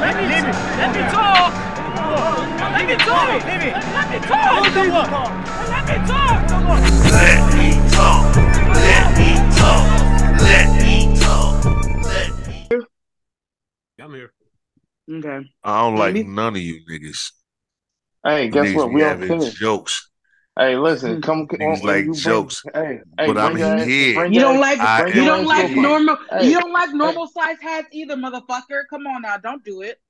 Let me, let me talk. Let me talk. Let me talk. Let me talk. Let me talk. Let me talk. Let me talk. Let me talk. Let me. I'm here. Okay. I don't like Maybe. none of you niggas. Hey, guess Niggas what? be We don't having finish. jokes, Hey, listen, hmm. come Niggas on, like you bring- jokes, Hey, hey, but I'm bring here. You don't like I you don't like to normal Hey, you don't like normal size hats either, motherfucker. Come on now, don't do it.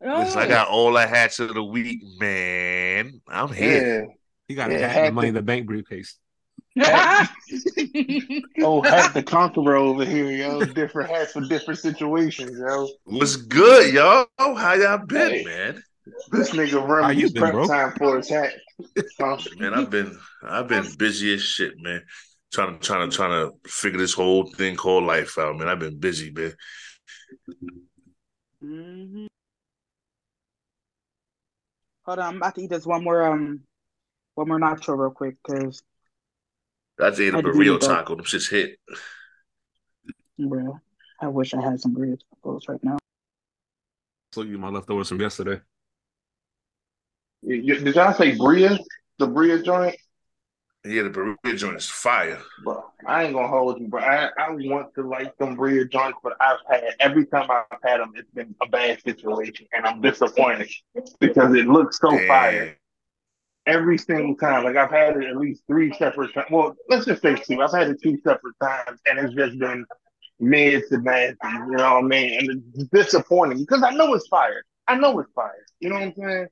Listen, I Oh. got all the hats of the week, man. I'm here. Yeah. He got Yeah, a hat had in the money in the bank briefcase. Oh, hat the conqueror over here, yo. Different hats for different situations, yo. What's good, y'all? How y'all been, Hey. man? This nigga How run you his been, prep bro? time for his hat. Man, I've been I've been busy as shit, man. Trying to trying to trying to figure this whole thing called life out, man. I've been busy, man. Mhm. Hold on, I'm about to eat this one more um one more nacho real quick because I just ate a I did burrito eat that. taco. Them shits hit. bro, I wish I had some burrito tacos right now. So you my leftovers from yesterday. Did y'all say birria? The birria joint? Yeah, the birria joint is fire. Bro, I ain't gonna hold you, bro. I, I want to like them birria joints, but I've had every time I've had them, it's been a bad situation, and I'm disappointed because it looks so fire every single time. Like I've had it at least three separate times. Well, let's just say two. I've had it two separate times, and it's just been mid to nasty. You know what I mean? And it's disappointing because I know it's fire. I know it's fire. You know what I'm saying?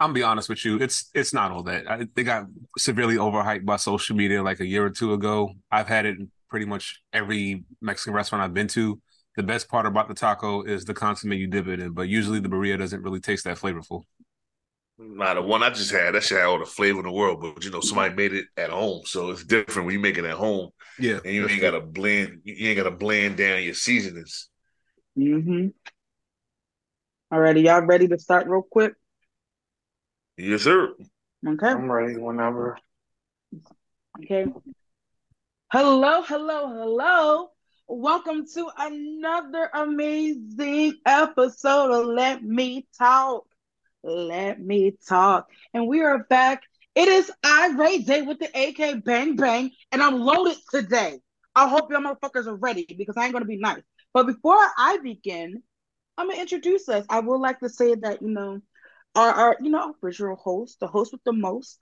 I'm be honest with you, it's it's not all that. I, they got severely overhyped by social media like a year or two ago. I've had it in pretty much every Mexican restaurant I've been to. The best part about the taco is the consomme you dip it in, but usually the burrito doesn't really taste that flavorful. Nah, the one I just had, that shit had all the flavor in the world, but you know, somebody made it at home. So it's different when you make it at home Yeah, and you ain't gotta blend you ain't gotta blend down your seasonings. Mm-hmm. Alrighty, y'all ready to start real quick? Yes, sir. Okay. I'm ready whenever. Okay. Hello, hello, hello. Welcome to another amazing episode of Let Me Talk. Let Me Talk. And we are back. It is I, Ray Day, with the AK Bang Bang, and I'm loaded today. I hope y'all motherfuckers are ready because I ain't going to be nice. But before I begin, I'm going to introduce us. I would like to say that, you know, our, our you know, original host, the host with the most,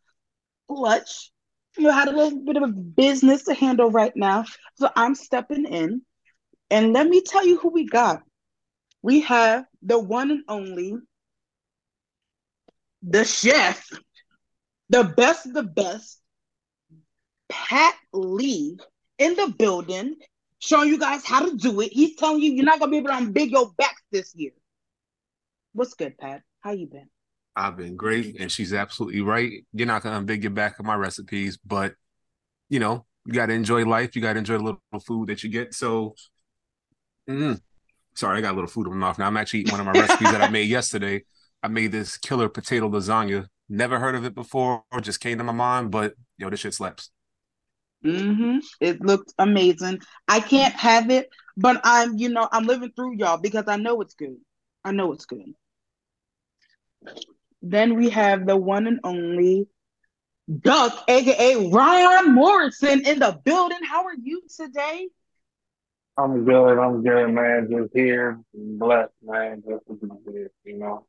Clutch, you know, had a little bit of business to handle right now. So I'm stepping in. And let me tell you who we got. We have the one and only, the chef, the best of the best, Pat Lee in the building, showing you guys how to do it. He's telling you you're not gonna be able to unbig your backs this year. What's good, Pat? How you been? I've been great, and she's absolutely right. You're not gonna unbig your back of my recipes, but you know, you gotta enjoy life. You gotta enjoy the little food that you get. So, mm, sorry, I got a little food in my mouth now. I'm actually eating one of my recipes that I made yesterday. I made this killer potato lasagna. Never heard of it before, or just came to my mind, but yo, this shit slaps. Mm-hmm. It looked amazing. I can't have it, but I'm, you know, I'm living through y'all because I know it's good. I know it's good. Then we have the one and only Duck, aka Ryan Morrison, in the building. How are you today? I'm good. I'm good, man. Just here, blessed, man. Just to be here, you know.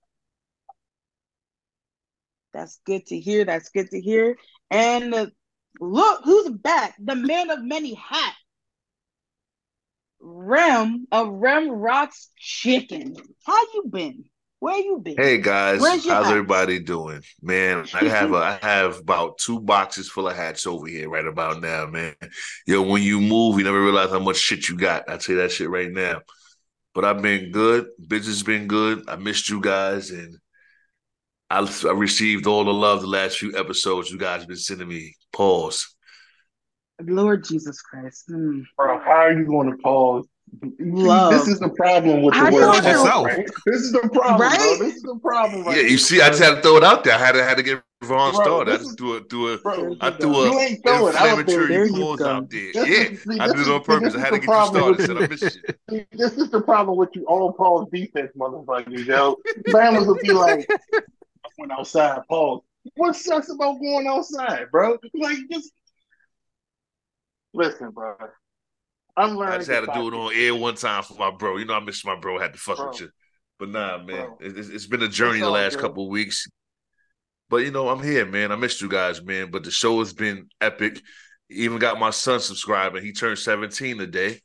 That's good to hear. That's good to hear. And uh, look who's back, the man of many hats. Rem of Rem Rocks Chicken. How you been? Where you been? Hey guys, how's hat? everybody doing? Man, I have a, I have about two boxes full of hats over here right about now, man. Yo, when you move, you never realize how much shit you got. I tell you that shit right now. But I've been good. Business has been good. I missed you guys, and I, I received all the love the last few episodes you guys been sending me. Pause. Lord Jesus Christ. Hmm. Bro, how are you going to pause Love. This is the problem with the How do word know? punk, right? This is the problem, Right? bro. This is the problem. Right Yeah, you here, see, I just had to throw it out there. I had to had to get Ron Bro, started. I this just is- threw it threw a Bro, I threw you a ain't throw it out there. inflammatory There pause out there. This Yeah, is- see, I this did it is- on purpose. I had to get you started. with Said I missed you. This is the problem with you all pause defense motherfuckers, yo. Bama's will be like, I went outside, pause. What sucks about going outside, bro? Like, just listen, bro. I'm learning. I just had to do it on air one time for my bro. You know, I miss my bro. I had to fuck Bro. with you. But nah, man, it- it's, it's been a journey the last good. couple of weeks. But you know, I'm here, man. I missed you guys, man. But the show has been epic. Even got my son subscribing. He turned 17 today.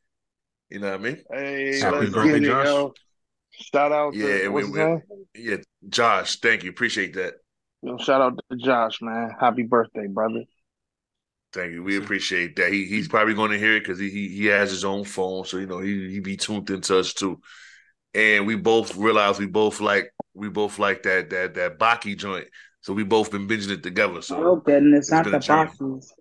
You know what I mean? Hey, Happy birthday, Josh. yo. Shout out to Yeah, we- his we- name? Yeah, Josh, thank you. Appreciate that. Yo, shout out to Josh, man. Happy birthday, brother. Thank you. We appreciate that. He he's probably going to hear it because he, he he has his own phone, so you know he he be tuned into us too. And we both realize we both like we both like that that that Baki joint, so we both been binging it together. So Oh goodness, not the a journey. boxes.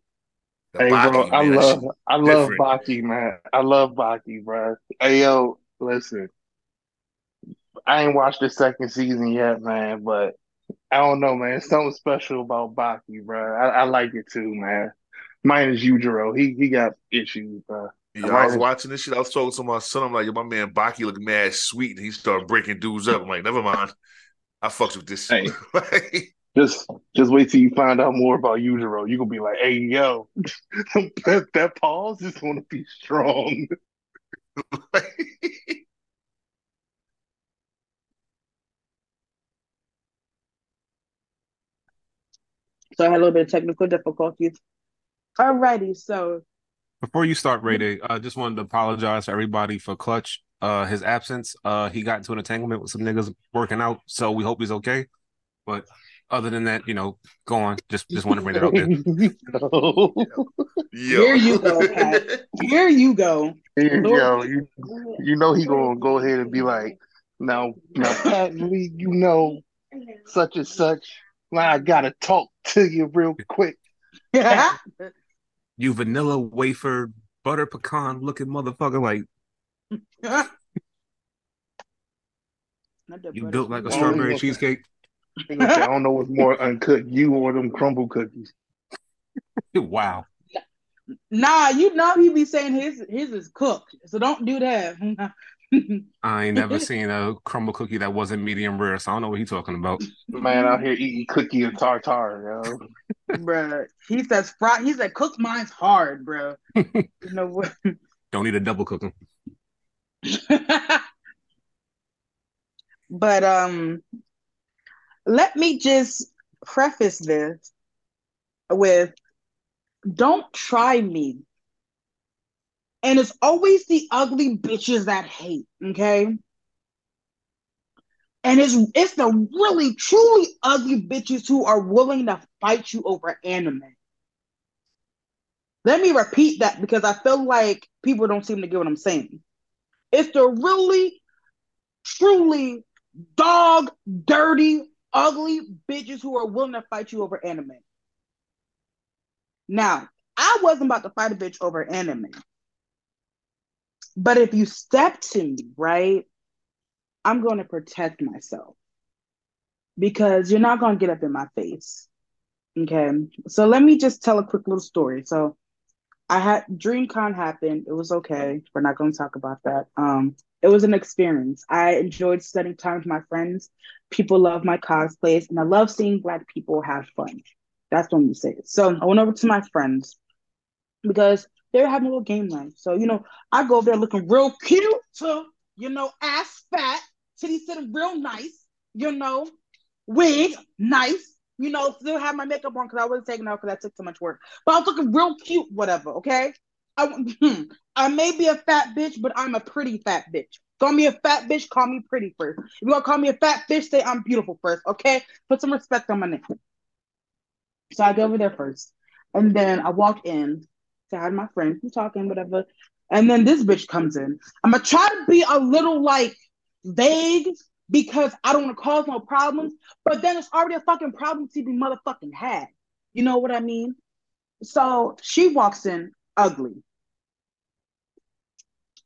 Hey, Baki, I man, that love, shit- I love different. Baki, man. I love Baki, bro. Hey, yo, listen, I ain't watched the second season yet, man, but I don't know, man. Something special about Baki, bro. I, I like it too, man. Mine is Yujiro. He he got issues, bro. Yeah, I was watching this shit. I was talking to my son. I'm like, yo, my man Baki look mad sweet, and he started breaking dudes up. I'm like, never mind. I fucks with this. Hey. Just just wait till you find out more about Yujiro. You gonna be like, hey, yo, that, that pause is gonna be strong. So I had a little bit of technical difficulties. Alrighty, so Before you start, Ray Day, I just wanted to apologize to everybody for Clutch. Uh, his absence. Uh, he got into an entanglement with some niggas working out, so we hope he's okay. But other than that, you know, go on. Just just want to bring that up there. No. Yo. Here you go, Pat. here you go. Yo, you you know he gonna go ahead and be like, now, now, Pat Lee, you know, such and such. Now I gotta talk to you real quick. You vanilla wafer butter pecan looking motherfucker, like you built like a strawberry yeah. cheesecake. He gonna say, I don't know what's more uncut, you or them crumble cookies. Wow. Nah, you know he be saying his his is cooked, so don't do that. I ain't never seen a crumble cookie that wasn't medium rare, so I don't know what he's talking about. Man out here eating cookie and tartar, yo. bruh. He says fry. He said cook mine's hard, bro. you know what? Don't need a double cook 'em. but um, let me just preface this with, don't try me. And it's always the ugly bitches that hate, okay? And it's it's the really truly ugly bitches who are willing to fight you over anime. Let me repeat that because I feel like people don't seem to get what I'm saying. It's the really, truly dog, dirty, ugly bitches who are willing to fight you over anime. Now, I wasn't about to fight a bitch over anime. But if you step to me, right, I'm going to protect myself because you're not going to get up in my face. Okay. So let me just tell a quick little story. So I had DreamCon happen. It was okay. We're not going to talk about that. Um, it was an experience. I enjoyed spending time with my friends. People love my cosplays, and I love seeing Black people have fun. That's when you say. So I went over to my friends because they were having a little game night. So, you know, I go over there looking real cute, to, you know, ass fat, titty sitting real nice, you know, wig, nice, you know, still have my makeup on because I wasn't taking out because that took too much work. But I was looking real cute, whatever, okay? I, hmm, I may be a fat bitch, but I'm a pretty fat bitch. Call me a fat bitch, call me pretty first. If you want to call me a fat bitch, say I'm beautiful first, okay? Put some respect on my name. So I go over there first. And then I walk in to have my friend, we talking, whatever. And then this bitch comes in. I'm gonna try to be a little like vague because I don't want to cause no problems, but then it's already a fucking problem to be motherfucking had. You know what I mean? So she walks in ugly.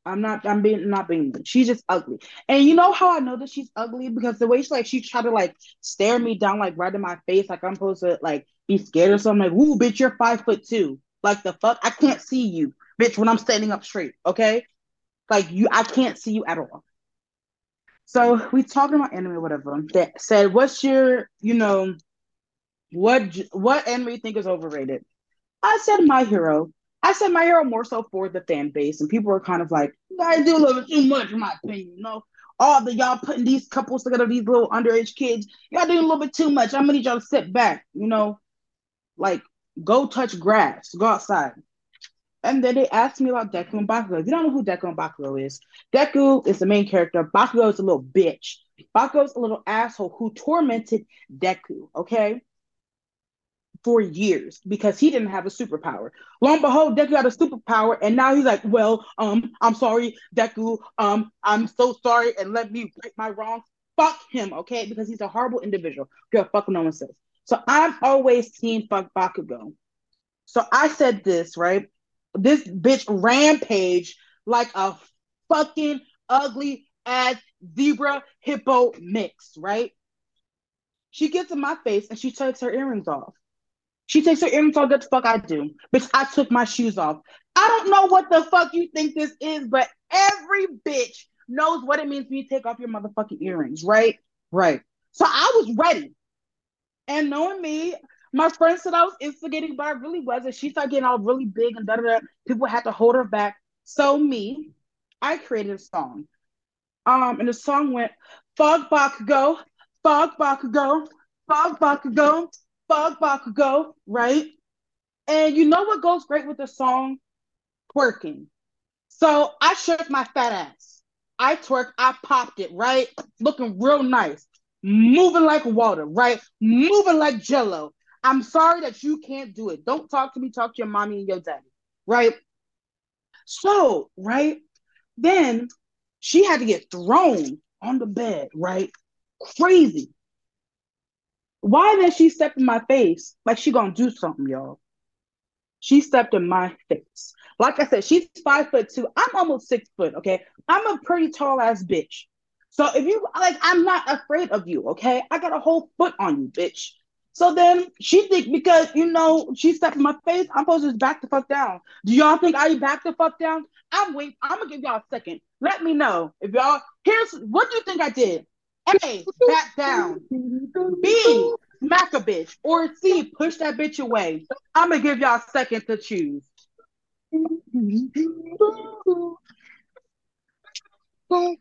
I'm not. I'm being not being. She's just ugly. And you know how I know that she's ugly because the way she like she tried to like stare me down like right in my face, like I'm supposed to like be scared or something. Like, woo, bitch, you're five foot two. Like the fuck, I can't see you, bitch, when I'm standing up straight. Okay, like you, I can't see you at all. So we talking about anime, or whatever. That said, what's your, you know, what what anime you think is overrated? I said My Hero. I said My Hero more so for the fan base, and people were kind of like, "You guys do a little bit too much, in my opinion." You know, all the y'all putting these couples together, these little underage kids, y'all doing a little bit too much. I'm gonna need y'all to sit back. You know, like go touch grass, go outside. And then they asked me about Deku and Bakugo. If you don't know who Deku and Bakugo is, Deku is the main character. Bakugo is a little bitch. Bakugo is a little asshole who tormented Deku. Okay for years because he didn't have a superpower. Lo and behold, Deku had a superpower, and now he's like, "Well, um, I'm sorry, Deku. Um, I'm so sorry, and let me right my wrongs. Fuck him, okay? Because he's a horrible individual. Girl, fuck no one says. So I'm always team fuck Bakugo. So I said this right. This bitch rampage like a fucking ugly ass zebra hippo mix, right? She gets in my face and she takes her earrings off. She takes her earrings off. What the fuck I do? Bitch, I took my shoes off. I don't know what the fuck you think this is, but every bitch knows what it means when you take off your motherfucking earrings, right? Right. So I was ready. And knowing me, my friend said I was instigating, but I really wasn't. She started getting all really big and da da da. People had to hold her back. So me, I created a song. Um, and the song went, Fog Bakugo, Fog Bakugo, Fog Bakugo, Fog Bakugo, right? And you know what goes great with the song? Twerking. So I shook my fat ass. I twerked, I popped it, right? Looking real nice. Moving like water, right? Moving like jello. I'm sorry that you can't do it. Don't talk to me, talk to your mommy and your daddy, right? So, right? Then she had to get thrown on the bed, right? Crazy. Why then she stepped in my face like she gonna do something, y'all? She stepped in my face. Like I said, she's five foot two. I'm almost six foot. Okay, I'm a pretty tall ass bitch. So if you like, I'm not afraid of you. Okay, I got a whole foot on you, bitch. So then she think because you know she stepped in my face, I'm supposed to back the fuck down. Do y'all think I back the fuck down? I'm wait. I'm gonna give y'all a second. Let me know if y'all. Here's what do you think I did. A, back down. B, smack a bitch. Or C, push that bitch away. I'm gonna give y'all a second to choose. And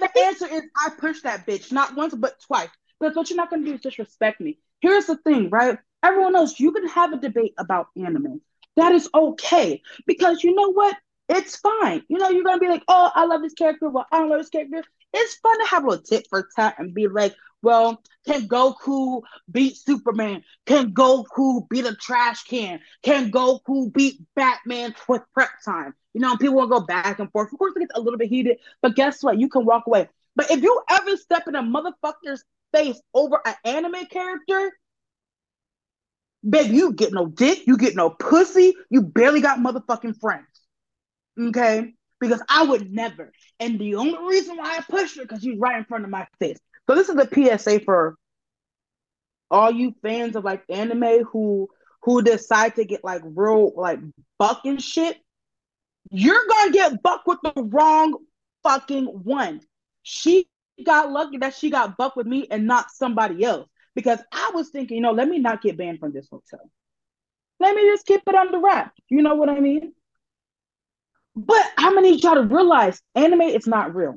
the answer is I pushed that bitch, not once but twice. Because what you're not gonna do is disrespect me. Here's the thing, right? Everyone else, you can have a debate about anime. That is okay. Because you know what? it's fine. You know, you're gonna be like, oh, I love this character. Well, I don't love this character. It's fun to have a little tit for tat and be like, well, can Goku beat Superman? Can Goku beat a trash can? Can Goku beat Batman with prep time? You know, people will go back and forth. Of course, it gets a little bit heated, but guess what? You can walk away. But if you ever step in a motherfucker's face over an anime character, baby, you get no dick, you get no pussy, you barely got motherfucking friends. Okay. Because I would never. And the only reason why I pushed her because she's right in front of my face. So this is a PSA for all you fans of like anime who who decide to get like real like buck and shit. You're gonna get buck with the wrong fucking one. She got lucky that she got buck with me and not somebody else. Because I was thinking, you know, let me not get banned from this hotel. Let me just keep it under wrap. You know what I mean? But I'm gonna need y'all to realize anime is not real.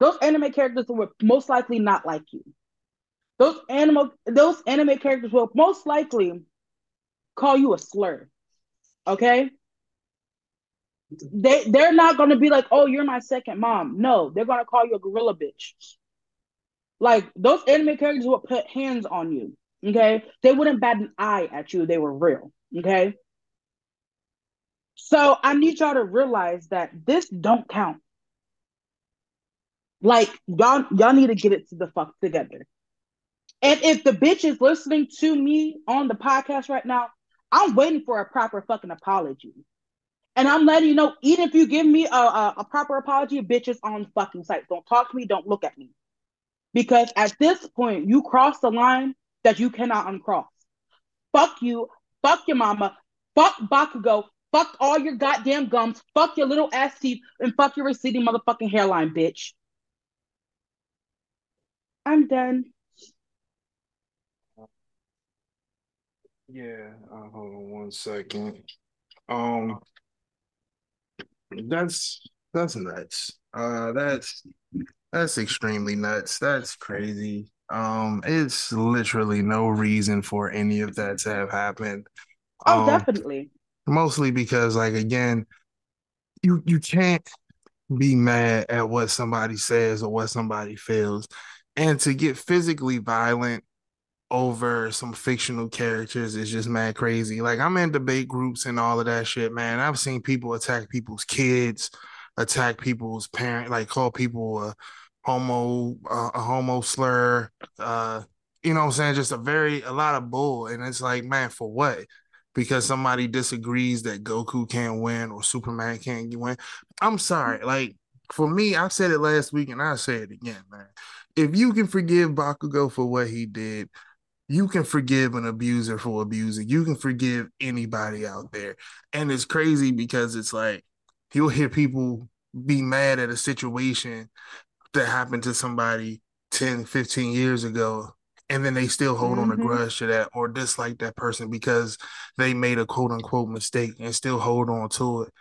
Those anime characters will most likely not like you. Those animal those anime characters will most likely call you a slur. Okay? They they're not gonna be like, oh, you're my second mom. No, they're gonna call you a gorilla bitch. Like those anime characters will put hands on you. Okay, they wouldn't bat an eye at you. They were real. Okay, so I need y'all to realize that this don't count. Like y'all, y'all need to get it to the fuck together. And if the bitch is listening to me on the podcast right now, I'm waiting for a proper fucking apology. And I'm letting you know, even if you give me a, a, a proper apology, bitches on fucking site. Don't talk to me, don't look at me. Because at this point, you cross the line that you cannot uncross. Fuck you, fuck your mama, fuck Bakugo, fuck all your goddamn gums, fuck your little ass teeth, and fuck your receding motherfucking hairline, bitch. I'm done. Yeah, uh, hold on one second. Um, that's that's nuts. Uh, that's that's extremely nuts. That's crazy. Um, it's literally no reason for any of that to have happened. Oh, Um, definitely. mostly because, like, again, you you can't be mad at what somebody says or what somebody feels, and to get physically violent over some fictional characters is just mad crazy. Like I'm in debate groups and all of that shit, man. I've seen people attack people's kids, attack people's parent, like call people a homo, uh, a homo slur. Uh, you know what I'm saying? Just a very a lot of bull, and it's like, man, for what? Because somebody disagrees that Goku can't win or Superman can't win. I'm sorry, like for me, I said it last week and I say it again, man. If you can forgive Bakugo for what he did, you can forgive an abuser for abusing. You can forgive anybody out there. And it's crazy because it's like you'll hear people be mad at a situation that happened to somebody 10, 15 years ago. And then they still hold on a Mhm. grudge to that or dislike that person because they made a quote unquote mistake and still hold on to it.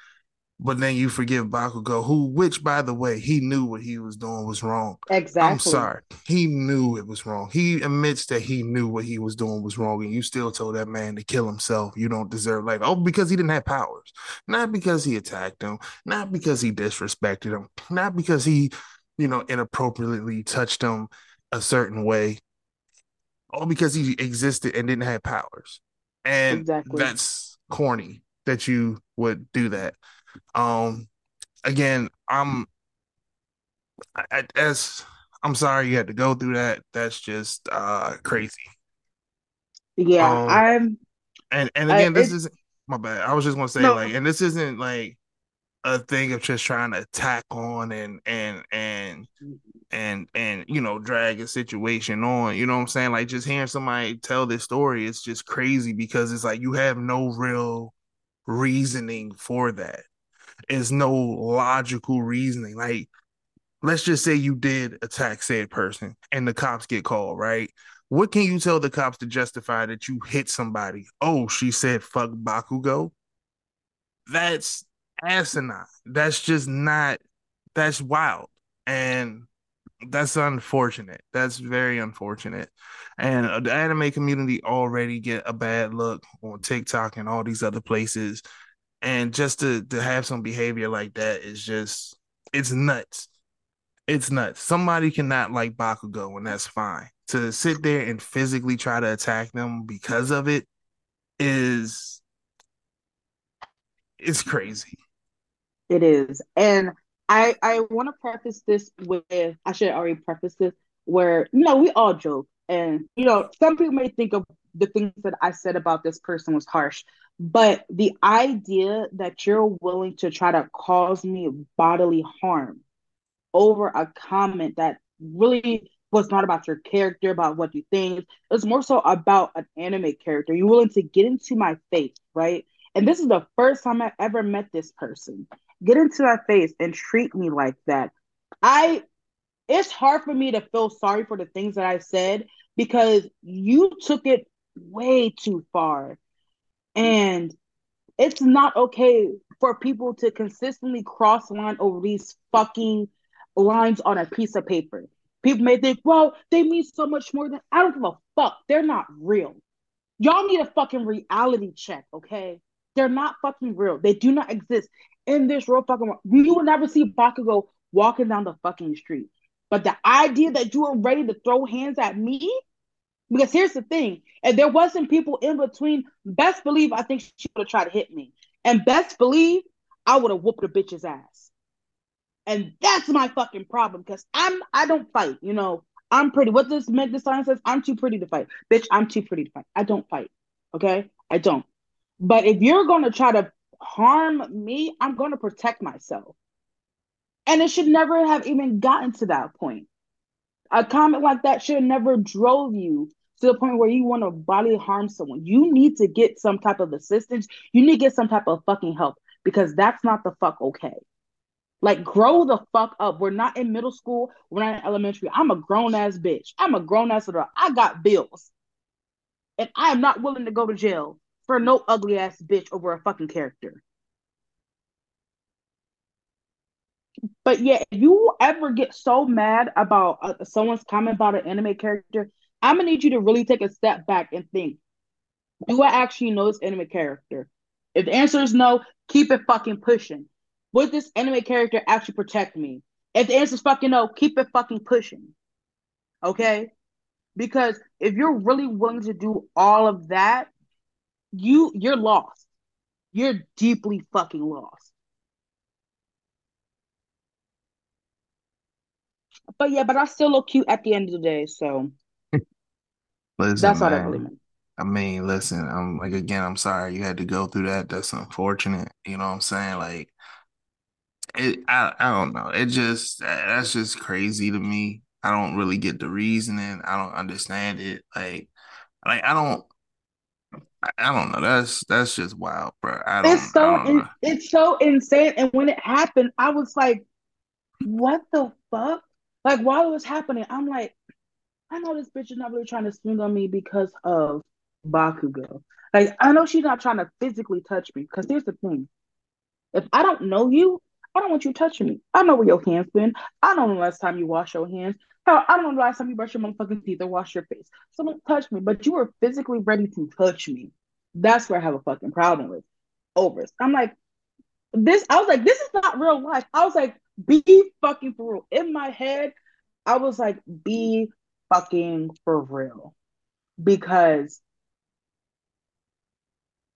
But then you forgive Bakugo, who, which by the way, he knew what he was doing was wrong. Exactly. I'm sorry. He knew it was wrong. He admits that he knew what he was doing was wrong, and you still told that man to kill himself. You don't deserve life. Oh, because he didn't have powers. Not because he attacked him, not because he disrespected him, not because he, you know, inappropriately touched him a certain way. All because he existed and didn't have powers. And Exactly. that's corny that you would do that. Um again, I'm I, I- as I'm sorry you had to go through that. That's just uh crazy. Yeah, Um, I'm And and I- again, this isn't my bad. I was just gonna say No. like, and this isn't like a thing of just trying to tack on and and and and and you know drag a situation on. You know what I'm saying? Like just hearing somebody tell this story, it's just crazy because it's like you have no real reasoning for that. It's no logical reasoning. Like let's just say you did attack said person and the cops get called, right? What can you tell the cops to justify that you hit somebody? Oh, she said fuck Bakugo. That's asinine. That's just not that's wild. And that's unfortunate. That's very unfortunate. And the anime community already get a bad look on TikTok and all these other places. And just to to have some behavior like that is just it's nuts. It's nuts. Somebody cannot like Bakugo, and that's fine. To sit there and physically try to attack them because of it is it's crazy. It is. And I I want to preface this with I should already preface this where you know we all joke and you know some people may think of the things that I said about this person was harsh, but the idea that you're willing to try to cause me bodily harm over a comment that really was not about your character, about what you think. It's more so about an anime character. You're willing to get into my face, right? And this is the first time I ever met this person. Get into my face and treat me like that. I it's hard for me to feel sorry for the things that I said because you took it way too far. And it's not okay for people to consistently cross line over these fucking lines on a piece of paper. People may think, well, they mean so much more than I don't give a fuck. They're not real. Y'all need a fucking reality check, okay? They're not fucking real. They do not exist in this real fucking world. You will never see Bakugo walking down the fucking street. But the idea that you were ready to throw hands at me, because here's the thing, and there wasn't people in between. Best believe I think she would have tried to hit me, and best believe I would have whooped the bitch's ass. And that's my fucking problem because I'm I don't fight. You know, I'm pretty. What this meant this sign says, I'm too pretty to fight. Bitch, I'm too pretty to fight. I don't fight. Okay, I don't. But if you're gonna try to harm me, I'm to protect myself. And it should never have even gotten to that point. A comment like that should never drove you to the point where you want to bodily harm someone. You need to get some type of assistance. You need to get some type of fucking help because that's not the fuck okay. Like, grow the fuck up. We're not in middle school. We're not in elementary. I'm a grown ass bitch. I'm a grown ass adult. I got bills. And I am not willing to go to jail for no ugly ass bitch over a fucking character. But yeah, if you ever get so mad about uh, someone's comment about an anime character, I'm gonna need you to really take a step back and think: Do I actually know this anime character? If the answer is no, keep it fucking pushing. Would this anime character actually protect me? If the answer is fucking no, keep it fucking pushing. Okay? Because if you're really willing to do all of that, you you're lost. You're deeply fucking lost. But yeah, but I still look cute at the end of the day, so Listen, that's all that really meant. I mean, listen, I'm like again, I'm sorry you had to go through that. That's unfortunate. You know what I'm saying? Like it I I don't know. It just that's just crazy to me. I don't really get the reasoning. I don't understand it. Like like I don't I, don't know. That's that's just wild, bro. I don't It's so in, it's so insane. And when it happened, I was like, what the fuck? Like while it was happening, I'm like, I know this bitch is not really trying to swing on me because of Bakugo. Like I know she's not trying to physically touch me. Because here's the thing. If I don't know you, I don't want you touching me. I know where your hands been. I don't know the last time you wash your hands. Hell, I don't know the last time you brush your motherfucking teeth or wash your face. So don't touch me. But you were physically ready to touch me. That's where I have a fucking problem with. Over. I'm like, this, I was like, this is not real life. I was like, be fucking for real. In my head, I was like, be fucking for real. Because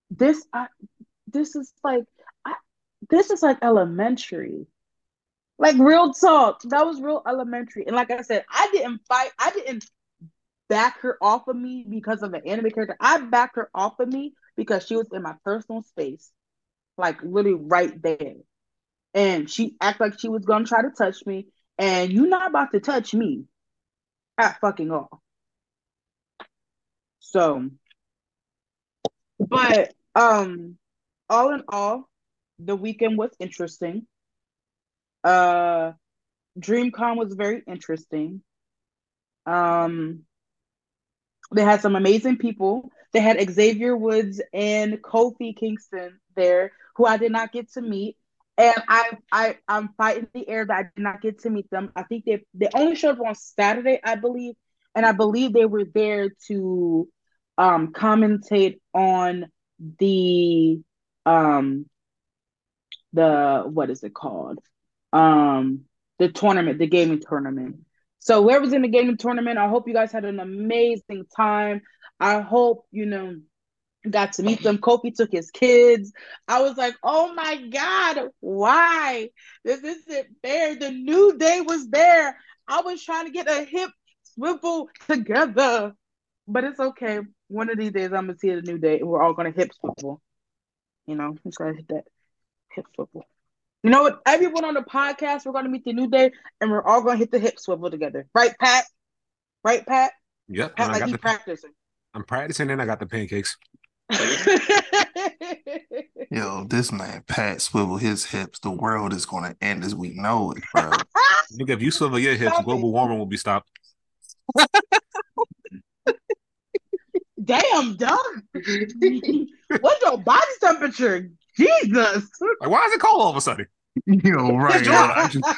this I this is like I, this is like elementary. Like real talk. That was real elementary. And like I said, I didn't fight, I didn't back her off of me because of an anime character. I backed her off of me because she was in my personal space, like literally right there. And she act like she was gonna try to touch me. And you not about to touch me at fucking all. So, but um, all in all, the weekend was interesting. Uh, DreamCon was very interesting. Um, they had some amazing people. They had Xavier Woods and Kofi Kingston there, who I did not get to meet. And I, I, I'm fighting the air that I did not get to meet them. I think they, they only showed up on Saturday, I believe, and I believe they were there to um commentate on the um the what is it called? Um the tournament, the gaming tournament. So whoever's in the gaming tournament, I hope you guys had an amazing time. I hope, you know, got to meet them. Kofi took his kids. I was like, oh my God, why? This isn't fair. The new day was there. I was trying to get a hip swivel together. But it's okay. One of these days I'm gonna see the new day and we're all gonna hip swivel. You know, just gotta hit that hip swivel. You know what? Everyone on the podcast, we're gonna meet the new day and we're all gonna hit the hip swivel together. Right, Pat? Right, Pat? Yep. Pat like got he the, practicing. I'm practicing and I got the pancakes. Yo, this man Pat swivel his hips. The world is gonna end as we know it, bro. Nigga, if you swivel your hips, global warming will be stopped. Damn, dog. What's your body temperature? Jesus. Like, why is it cold all of a sudden? Yo, right. yo, I just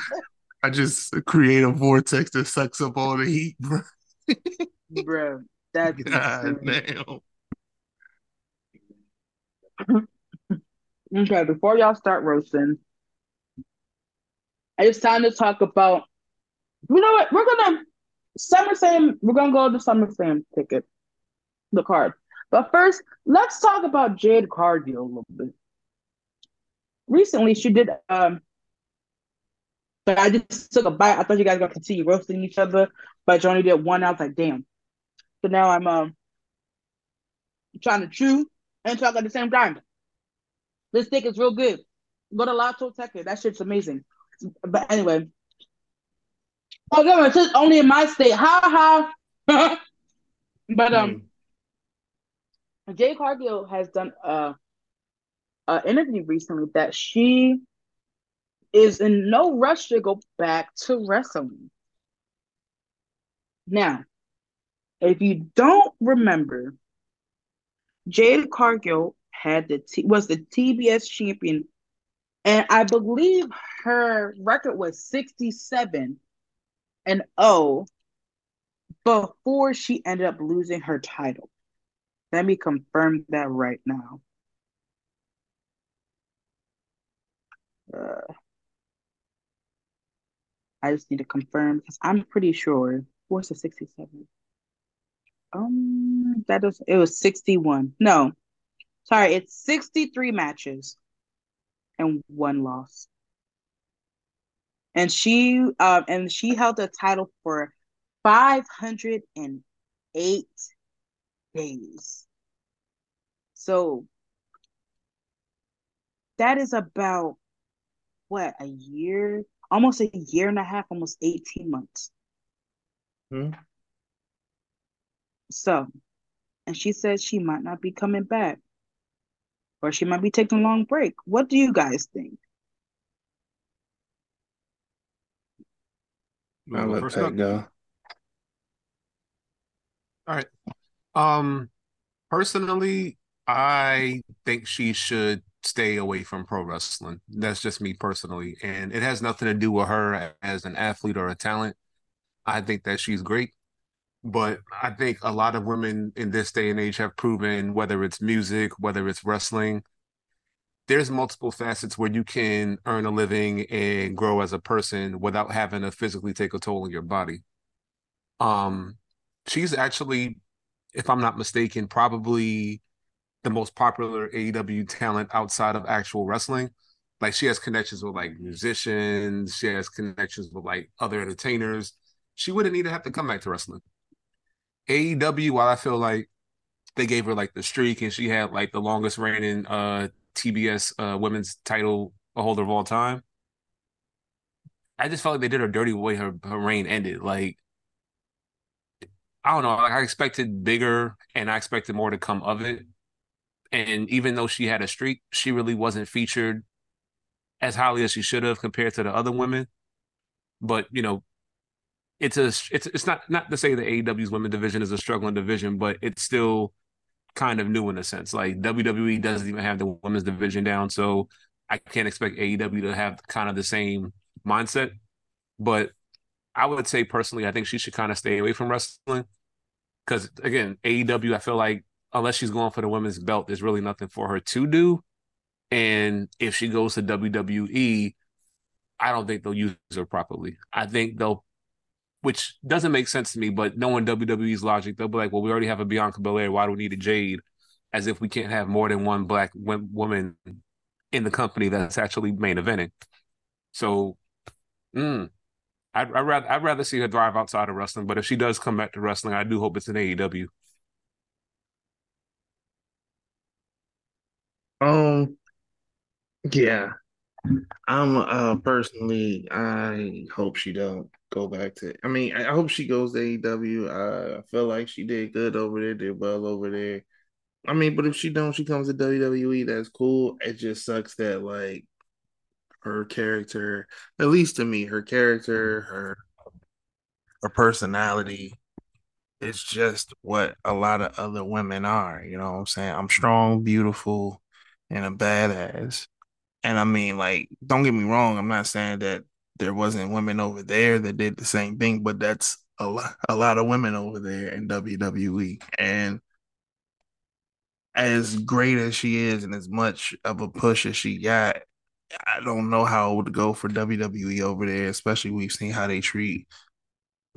I just create a vortex that sucks up all the heat, bro. Bro, that's God insane. damn. Okay, before y'all start roasting, it's time to talk about. You know what? We're gonna SummerSlam. We're gonna go to SummerSlam ticket, the card. But first, let's talk about Jade Cargill a little bit. Recently, she did. Um, but I just took a bite. I thought you guys were gonna continue roasting each other, but you only did one. I was like, damn. So now I'm um trying to chew and talk at the same time. This steak is real good. Go to La Tolteca. That shit's amazing. But anyway. Oh no, it's just only in my state. Ha ha. but um Jade Cargill has done a, a interview recently that she is in no rush to go back to wrestling. Now, if you don't remember, Jade Cargill had the T- was the TBS champion, and I believe her record was sixty seven and oh before she ended up losing her title. Let me confirm that right now. Uh, I just need to confirm because I'm pretty sure. What's the 67? Um, that was it was 61. No, sorry, it's 63 matches and one loss. And she um and she held the title for 508 days. So that is about what a year, almost a year and a half, almost 18 months. Hmm. So, and she says she might not be coming back, or she might be taking a long break. What do you guys think? I'll let First that up. go. All right. Um, personally, I think she should stay away from pro wrestling. That's just me personally, and it has nothing to do with her as an athlete or a talent. I think that she's great, but I think a lot of women in this day and age have proven whether it's music, whether it's wrestling, there's multiple facets where you can earn a living and grow as a person without having to physically take a toll on your body. Um, she's actually, if I'm not mistaken, probably the most popular AEW talent outside of actual wrestling. Like she has connections with like musicians, she has connections with like other entertainers. She wouldn't need to have to come back to wrestling. AEW, while I feel like they gave her like the streak and she had like the longest reigning uh TBS uh women's title holder of all time. I just felt like they did her dirty way her, her reign ended. Like I don't know, like I expected bigger and I expected more to come of it. And even though she had a streak, she really wasn't featured as highly as she should have compared to the other women. But you know, it's a it's it's not not to say the AEW's women division is a struggling division, but it's still kind of new in a sense. Like WWE doesn't even have the women's division down, so I can't expect AEW to have kind of the same mindset. But I would say personally, I think she should kind of stay away from wrestling because again, AEW, I feel like unless she's going for the women's belt, there's really nothing for her to do. And if she goes to WWE, I don't think they'll use her properly. I think they'll, which doesn't make sense to me, but knowing WWE's logic, they'll be like, well, we already have a Bianca Belair. Why do we need a Jade? As if we can't have more than one black woman in the company that's actually main eventing. So, mm, I'd, I'd rather I'd rather see her thrive outside of wrestling. But if she does come back to wrestling, I do hope it's an AEW. Um, yeah. I'm uh personally, I hope she don't go back to. I mean, I hope she goes to AEW. I feel like she did good over there, did well over there. I mean, but if she don't, she comes to WWE. That's cool. It just sucks that like her character, at least to me, her character, her her personality is just what a lot of other women are. You know what I'm saying? I'm strong, beautiful, and a badass. And I mean, like, don't get me wrong. I'm not saying that there wasn't women over there that did the same thing, but that's a lot, a lot of women over there in WWE. And as great as she is, and as much of a push as she got, I don't know how it would go for WWE over there. Especially we've seen how they treat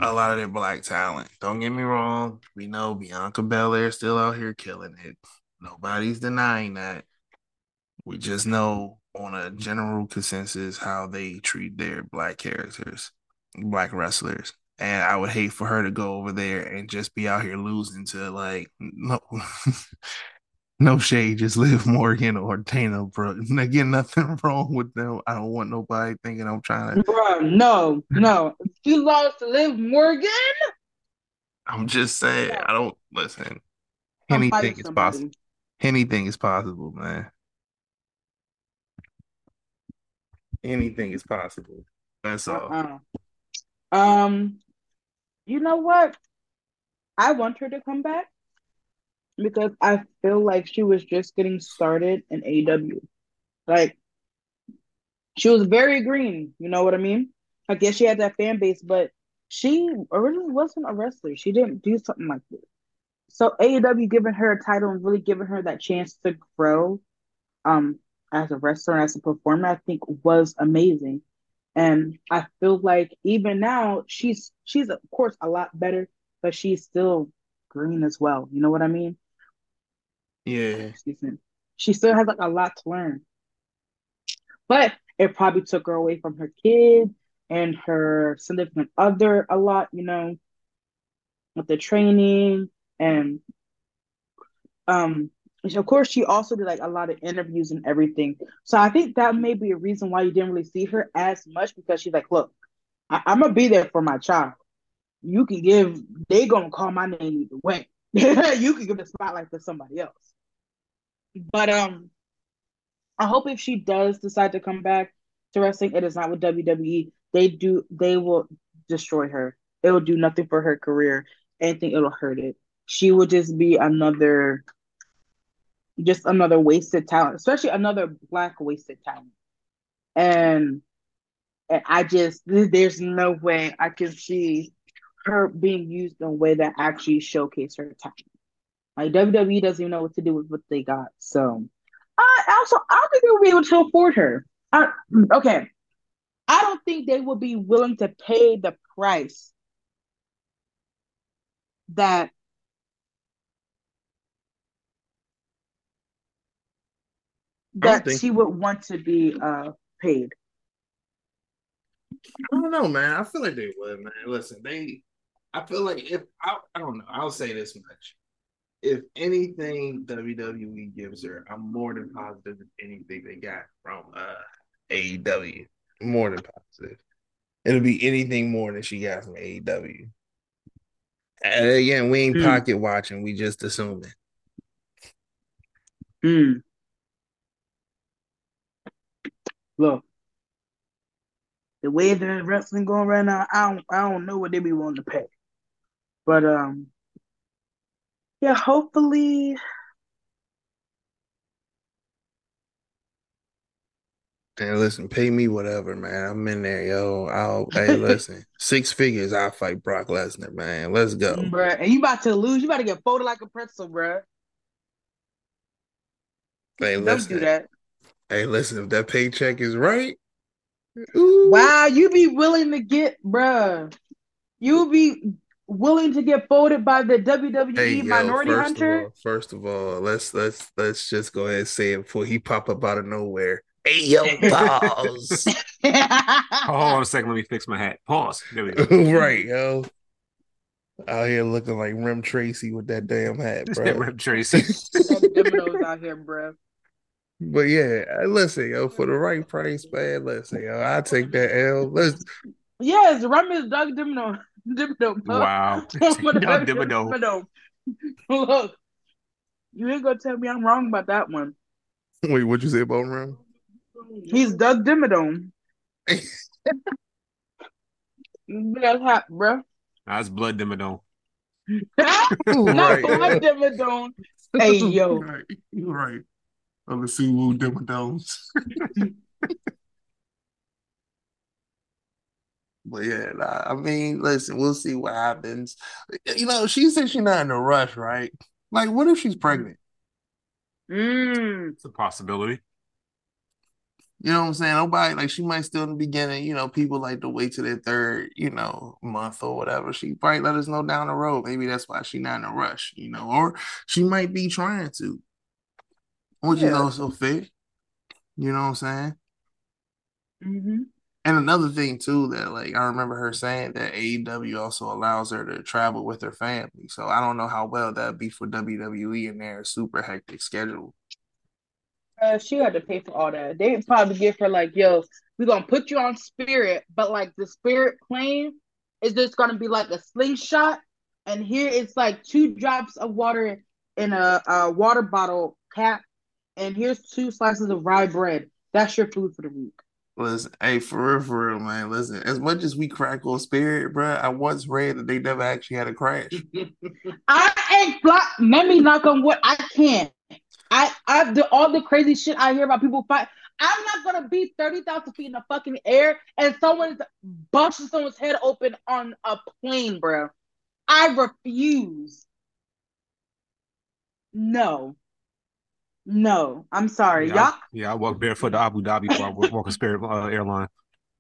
a lot of their black talent. Don't get me wrong. We know Bianca Belair still out here killing it. Nobody's denying that. We just know on a general consensus how they treat their black characters, black wrestlers. And I would hate for her to go over there and just be out here losing to like no No shade, just Liv Morgan or Dana Brooke. Again, nothing wrong with them. I don't want nobody thinking I'm trying to. Bro, no, no. She lost to Liv Morgan. I'm just saying. I don't listen. Anything is somebody. possible. Anything is possible, man. Anything is possible. That's all. Uh-uh. Um, you know what? I want her to come back because I feel like she was just getting started in AEW. Like she was very green, you know what I mean? I guess she had that fan base, but she originally wasn't a wrestler. She didn't do something like this. So AEW giving her a title and really giving her that chance to grow um as a wrestler as a performer, I think was amazing. And I feel like even now she's she's of course a lot better, but she's still green as well. You know what I mean? Yeah. She still has like a lot to learn. But it probably took her away from her kid and her significant other a lot, you know, with the training and um of course she also did like a lot of interviews and everything. So I think that may be a reason why you didn't really see her as much because she's like, look, I- I'm gonna be there for my child. You can give they gonna call my name either way. you can give the spotlight to somebody else. But um I hope if she does decide to come back to wrestling, it is not with WWE. They do they will destroy her. It will do nothing for her career. Anything it'll hurt it. She will just be another just another wasted talent, especially another black wasted talent. And and I just there's no way I can see her being used in a way that actually showcase her talent. Like WWE doesn't even know what to do with what they got. So I also I don't think they will be able to afford her. I, okay. I don't think they will be willing to pay the price that that think- she would want to be uh paid. I don't know, man. I feel like they would, man. Listen, they. I feel like if I, I don't know. I'll say this much: if anything WWE gives her, I'm more than positive than anything they got from uh AEW. More than positive. It'll be anything more than she got from AEW. And again, we ain't Hmm. pocket watching. We just assuming. Mm. Look, the way the wrestling going right now, I don't I don't know what they be willing to pay. But um yeah, hopefully And listen, pay me whatever, man. I'm in there, yo. I'll hey, listen, six figures. I'll fight Brock Lesnar, man. Let's go. bro. and you about to lose, you about to get folded like a pretzel, bro. Hey, Don't listen. do that. Hey, listen. If that paycheck is right, ooh, Wow, you'd be willing to get, bruh. You'd be willing to get folded by the WWE Hey, yo, minority first hunter? of all, first of all, let's let's let's just go ahead and say it before he pop up out of nowhere. Hey, yo, pause. Oh, hold on a second. Let me fix my hat. Pause. There we go. right, yo. Out here looking like Rem Tracy with that damn hat, bro. Rip Tracy. Dominoes out here, bruh. But yeah, uh, listen, yo, for the right price, man. Listen, yo, I take that L. Let's Yes, Rum is Doug Dimino. Dimino. Wow. Doug Doug Dimino. Look, you ain't gonna tell me I'm wrong about that one. wait. What you say about Rem? He's Doug Dimmadome. That's hot, bro. That's blood dimmadome. Not Right. Blood Dimmadome. Hey, yo. right, you're right. On the Suwu Dimmadomes. But yeah, nah, I mean, listen, we'll see what happens. You know, she said she's not in a rush, right? Like, what if she's pregnant? Mm. It's a possibility. You know what I'm saying? Nobody like she might still in the beginning. You know, people like to wait to their third, you know, month or whatever. She probably let us know down the road. Maybe that's why she's not in a rush. You know, or she might be trying to, which is also fair. You know what I'm saying? hmm And another thing too that like I remember her saying that AEW also allows her to travel with her family. So I don't know how well that'd be for WWE and their super hectic schedule. Uh, she had to pay for all that. They probably give her like, yo, we're gonna put you on Spirit, but like the Spirit plane is just gonna be like a slingshot, and here it's like two drops of water in a, a water bottle cap, and here's two slices of rye bread. That's your food for the week. Listen, hey, for real, for real, man. Listen, as much as we crack on Spirit, bro, I once read that they never actually had a crash. I ain't block. Let me knock on wood. I can't. I I the all the crazy shit I hear about people fight. I'm not gonna be thirty thousand feet in the fucking air and someone's busting someone's head open on a plane, bro. I refuse. No. No, I'm sorry. Yeah, Y'all I, yeah, I walk barefoot to Abu Dhabi before I walk, walk a Spirit uh, airline.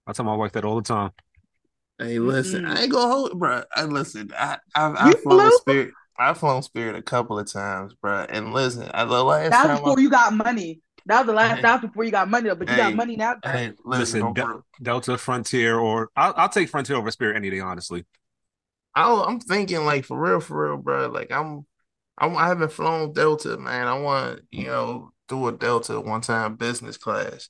I tell my wife that all the time. Hey, listen, Mm-mm. I ain't gonna hold, bro. I listen. I I've, I've flown flew? Spirit. I've flown Spirit a couple of times, bro. And listen, I, the last that was time before I, you got money. That was the last Hey. that was before you got money though, but you Hey. got money now. hey, listen, Listen, don't Del- bro. Delta, Frontier, or I'll, I'll take Frontier over Spirit any day, honestly. I, I'm thinking like for real, for real, bro. Like I'm, I'm, I haven't flown Delta, man. I want you know do a Delta one time business class.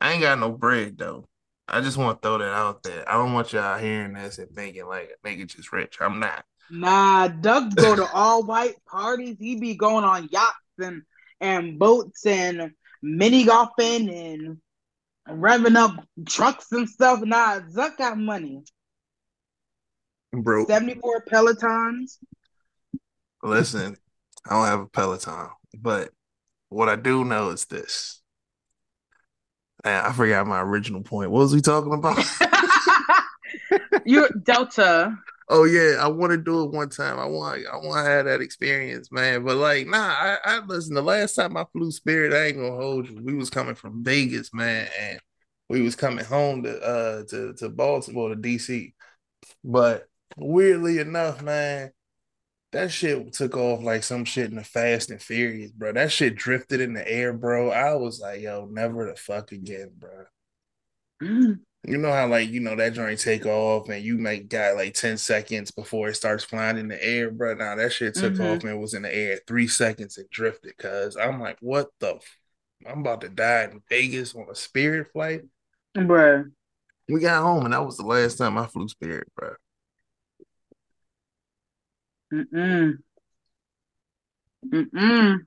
I ain't got no bread though. I just want to throw that out there. I don't want y'all hearing this and thinking like nigga just rich. I'm not. Nah, Doug go to all white parties. He be going on yachts and and boats and mini golfing and revving up trucks and stuff. Nah, Zuck got money. I'm broke. 74 Pelotons. Listen, I don't have a Peloton, but what I do know is this. Man, I forgot my original point. What was we talking about? You're Delta. Oh yeah, I want to do it one time. I want, I want to have that experience, man. But like, nah, I, I listen. The last time I flew Spirit, I ain't gonna hold you. We was coming from Vegas, man, and we was coming home to uh to to Baltimore to DC. But weirdly enough, man, that shit took off like some shit in the Fast and Furious, bro. That shit drifted in the air, bro. I was like, yo, never the fuck again, bro. Mm. You know how like you know that joint take off and you make got like 10 seconds before it starts flying in the air, bro. Now that shit took Mhm. off and was in the air three seconds and drifted cuz I'm like, what the f- I'm about to die in Vegas on a spirit flight. Bruh. We got home and that was the last time I flew spirit, bro. Mm-mm. Mm-mm.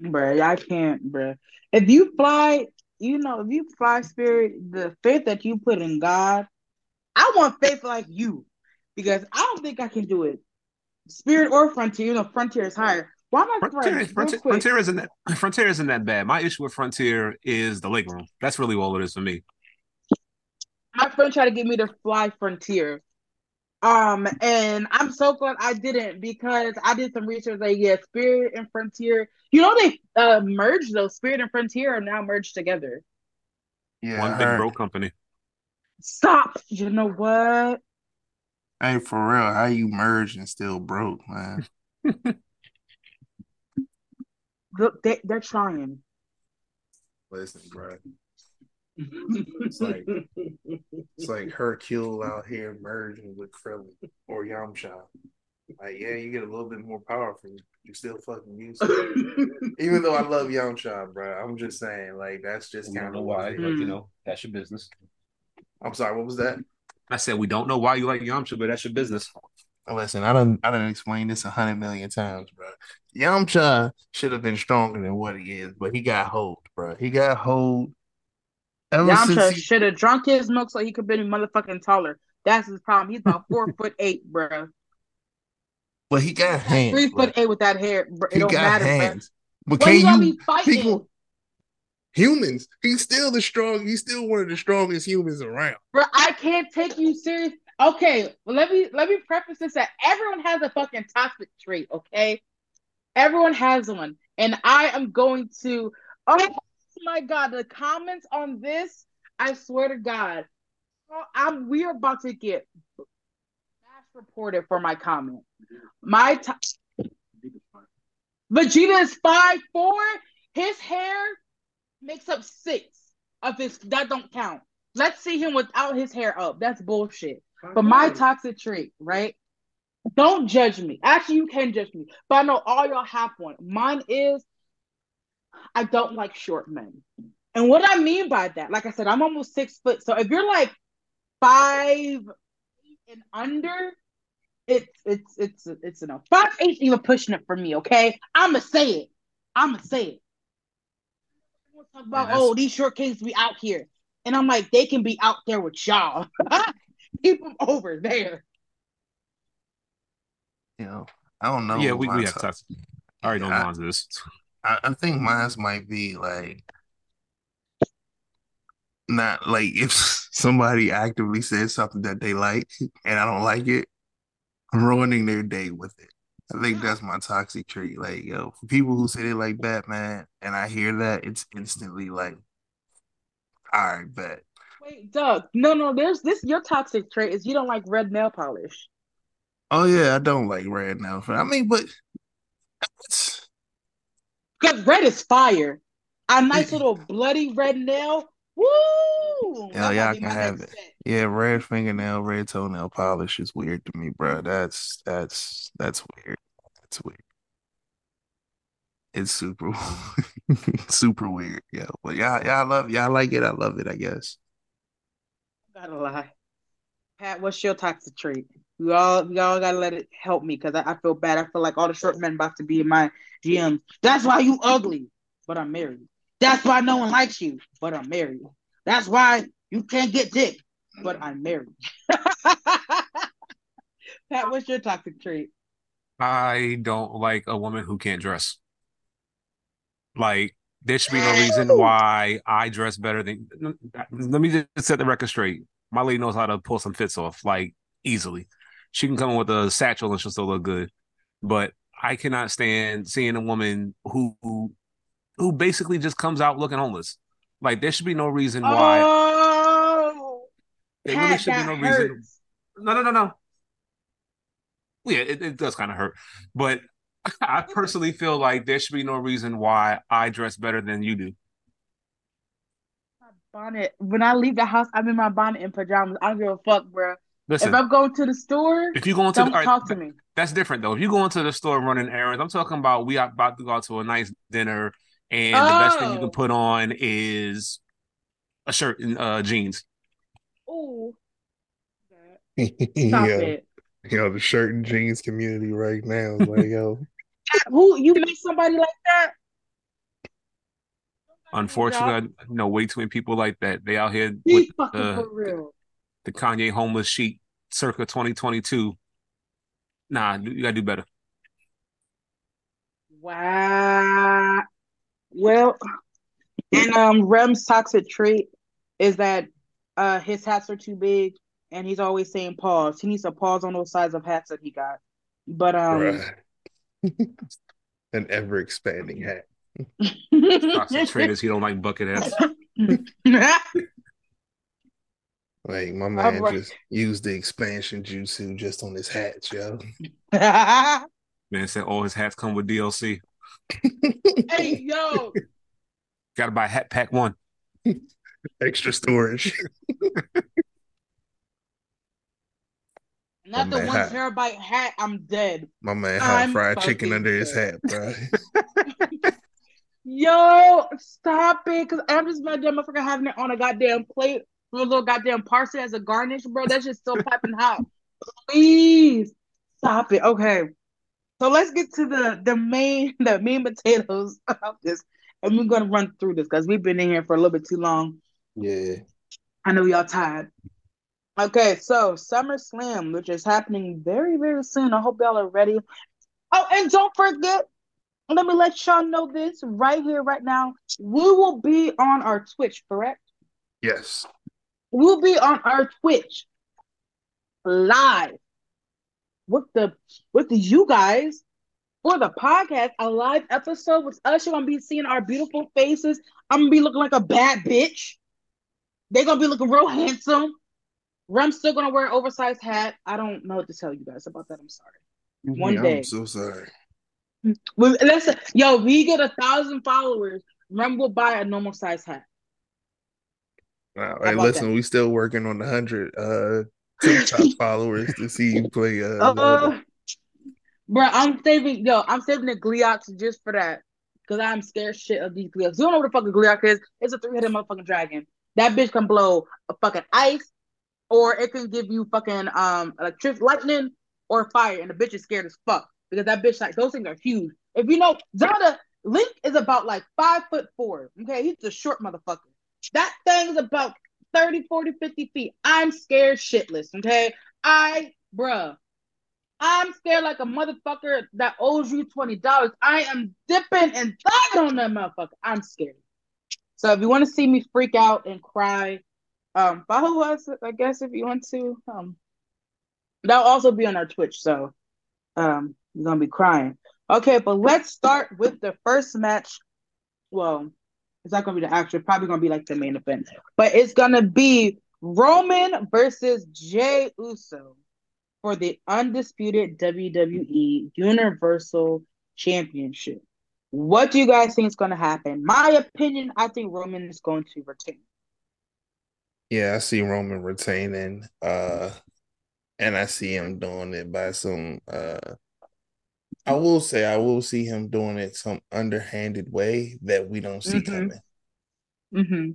Bruh, I can't, bruh. If you fly, you know, if you fly spirit, the faith that you put in God, I want faith like you because I don't think I can do it. Spirit or frontier, you know, frontier is higher. Why am I Frontier, right? Frontier, Frontier isn't that Frontier isn't that bad. My issue with Frontier is the leg room. That's really all it is for me. My friend tried to get me to fly Frontier. Um, and I'm so glad I didn't because I did some research. Like, yeah, Spirit and Frontier. You know they uh merged though. Spirit and Frontier are now merged together. Yeah. One big heard. broke company. Stop. You know what? Hey, for real, how you merge and still broke, man? Look, they they're trying. Listen, bro. It's like it's like Hercule out here merging with Krillin or Yamcha. Like, yeah, you get a little bit more powerful. you. Still fucking use. Even though I love Yamcha, bro, I'm just saying, like, that's just kind of why, you know that's your business. I'm sorry, what was that? I said we don't know why you like Yamcha, but that's your business. Listen, I don't I don't explain this a hundred million times, bro. Yamcha should have been stronger than what he is, but he got hold, bro. He got hold. Ever Yamcha he, should have drunk his milk so he could be motherfucking taller. That's his problem. He's about four foot eight, bro. but he got hands. Three bro. foot eight with that hair. Bro. It He don't got matter, bro. hands. But When can you gonna you be fighting? people humans? He's still the strong. He's still one of the strongest humans around. Bro, I can't take you serious. Okay, well, let me let me preface this that everyone has a fucking toxic trait, okay? Everyone has one. And I am going to oh my god, the comments on this, I swear to God, I'm we are about to get mass reported for my comment. My t- Vegeta is five four. His hair makes up six of his that don't count. Let's see him without his hair up. That's bullshit. But my toxic trait, right? Don't judge me. Actually, you can judge me, but I know all y'all have one. Mine is I don't like short men. And what I mean by that, like I said, I'm almost six foot. So if you're like five and under, it's it's it's it's enough. Five eight even pushing it for me. Okay, I'ma say it. I'ma say it. We'll talk about Man, oh these short kings be out here, and I'm like they can be out there with y'all. Keep them over there. You know, I don't know. yeah, we, we have to toxic. I already know Yeah, I- this. I, I think mine might be like not like if somebody actively says something that they like and I don't like it, I'm ruining their day with it. I think that's my toxic trait. Like, yo, for people who say they like Batman and I hear that, it's instantly like, all right, bet. Wait, Doug. No, no. There's this. Your toxic trait is you don't like red nail polish. Oh yeah, I don't like red now. I mean, but it's, Cause red is fire. A nice little bloody red nail. Woo! Hell That yeah, I can have it. set. Yeah, red fingernail, red toenail polish is weird to me, bro. That's that's that's weird. That's weird. It's super super weird, yeah. But y'all, y'all love y'all like it. I love it. I guess. Gotta lie. Pat, what's your toxic trait? We all we all gotta let it help me because I, I feel bad. I feel like all the short men about to be in my GM. That's why you ugly, but I'm married. That's why no one likes you, but I'm married. That's why you can't get dick, but I'm married. Pat, what's your toxic trait? I don't like a woman who can't dress. Like there should be no reason why I dress better than. Let me just set the record straight. My lady knows how to pull some fits off, like easily. She can come in with a satchel and she'll still look good. But I cannot stand seeing a woman who who, who basically just comes out looking homeless. Like there should be no reason why. Oh, there really Pat, should be no reason. No, no, no, no. Yeah, it, it does kind of hurt. But I personally feel like there should be no reason why I dress better than you do. My bonnet. When I leave the house, I'm in my bonnet and pajamas. I don't give a fuck, bro. Listen, if I'm going to the store, if you go into don't the, all right, talk to me. that's different though. If you go into the store running errands, I'm talking about we are about to go out to a nice dinner, and the best thing you Oh. can put on is a shirt and uh, jeans. Ooh, stop yeah, it. you know the shirt and jeans community right now is like, yo, Who you meet somebody like that? Unfortunately, I know way too many people like that. They out here with Be fucking uh, for real. The Kanye homeless sheet circa 2022. Nah, you gotta do better. Wow. Well, and um, Rem's toxic trait is that uh his hats are too big, and he's always saying pause. He needs to pause on those size of hats that he got. But um, bruh. an ever expanding hat. Toxic traders, he don't like bucket hats. Like my man right. just used the expansion jutsu just on his hats, yo. Man said all his hats come with DLC. hey yo, Gotta buy hat pack one. Extra storage. not the one hat. terabyte hat. I'm dead. My man had I'm fried chicken fucking under his hat, bro. Yo, stop it. Cause I'm just mad that motherfucker having it on a goddamn plate with a little goddamn parsley as a garnish, bro. That shit's still piping hot. Please stop it. Okay. So let's get to the the main the main potatoes of this. And we're gonna run through this because we've been in here for a little bit too long. yeah. I know y'all tired. Okay, so SummerSlam, which is happening very, very soon. I hope y'all are ready. Oh, and don't forget, let me let y'all know this right here, right now. We will be on our Twitch, correct? Yes. We'll be on our Twitch live with the with the you guys for the podcast, a live episode with us. You're gonna be seeing our beautiful faces. I'm gonna be looking like a bad bitch. They're gonna be looking real handsome. Rem's still gonna wear an oversized hat. I don't know what to tell you guys about that. I'm sorry. Mm-hmm. One day. I'm so sorry. Listen, yo, we get a thousand followers. Remember, we'll buy a normal size hat. Wow. Hey, listen, that? we still working on the hundred uh TikTok followers to see you play uh, Uh, bro, I'm saving. Yo, I'm saving the Gleeok just for that because I'm scared shit of these Gleeok. You don't know what the fucking Gleeok is? It's a three-headed motherfucking dragon. That bitch can blow a fucking ice, or it can give you fucking um electric lightning or fire, and the bitch is scared as fuck because that bitch like those things are huge. If you know Zelda, Link is about like five foot four. Okay, he's a short motherfucker. That thing's about 30, 40, 50 feet. I'm scared shitless. Okay, I bruh. I'm scared like a motherfucker that owes you twenty dollars. I am dipping and diving on that motherfucker. I'm scared. So if you want to see me freak out and cry, um, follow us. I guess if you want to, um, that'll also be on our Twitch. So, um, you're gonna be crying. Okay, but let's start with the first match. Well, it's not gonna be the actual. Probably gonna be like the main event, but it's gonna be Roman versus Jey Uso for the undisputed WWE Universal Championship. What do you guys think is going to happen? My opinion, I think Roman is going to retain. Yeah, I see Roman retaining, uh, and I see him doing it by some uh I will say I will see him doing it some underhanded way that we don't see Mhm. coming. Mm-hmm.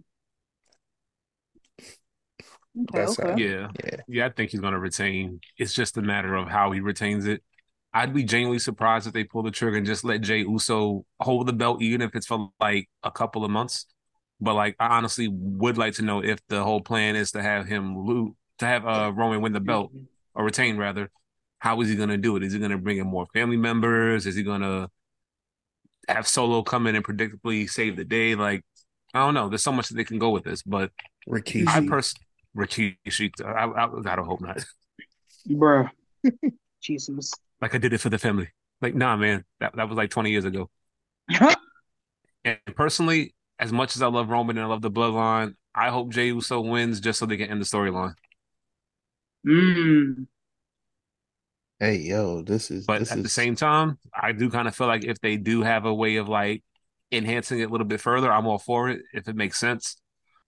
Okay, That's okay. how, Yeah. yeah. Yeah, I think he's going to retain. It's just a matter of how he retains it. I'd be genuinely surprised if they pull the trigger and just let Jey Uso hold the belt, even if it's for like a couple of months. But like, I honestly would like to know if the whole plan is to have him lose, to have uh Roman win the belt or retain rather. How is he going to do it? Is he going to bring in more family members? Is he going to have Solo come in and predictably save the day? Like, I don't know. There's so much that they can go with this, but Rikishi. I personally, Rikishi, I, I, I gotta hope not. Bruh. Jesus. Like I did it for the family. Like, nah, man, that that was like 20 years ago. And personally, as much as I love Roman and I love the bloodline, I hope Jey Uso wins just so they can end the storyline. mm. Hey, yo, this is But this at is the same time, I do kind of feel like if they do have a way of like enhancing it a little bit further, I'm all for it if it makes sense.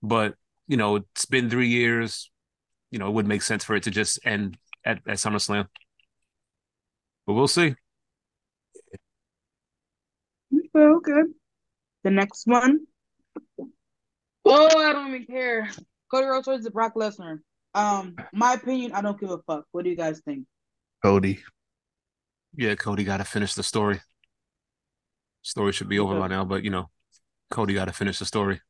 But you know, it's been three years. You know, it would make sense for it to just end at, at SummerSlam. But we'll see. Okay, okay. The next one. Oh, I don't even care. Cody Rhodes versus Brock Lesnar. Um, my opinion, I don't give a fuck. What do you guys think? Cody. Yeah, Cody got to finish the story. Story should be over by now, but you know, Cody got to finish the story.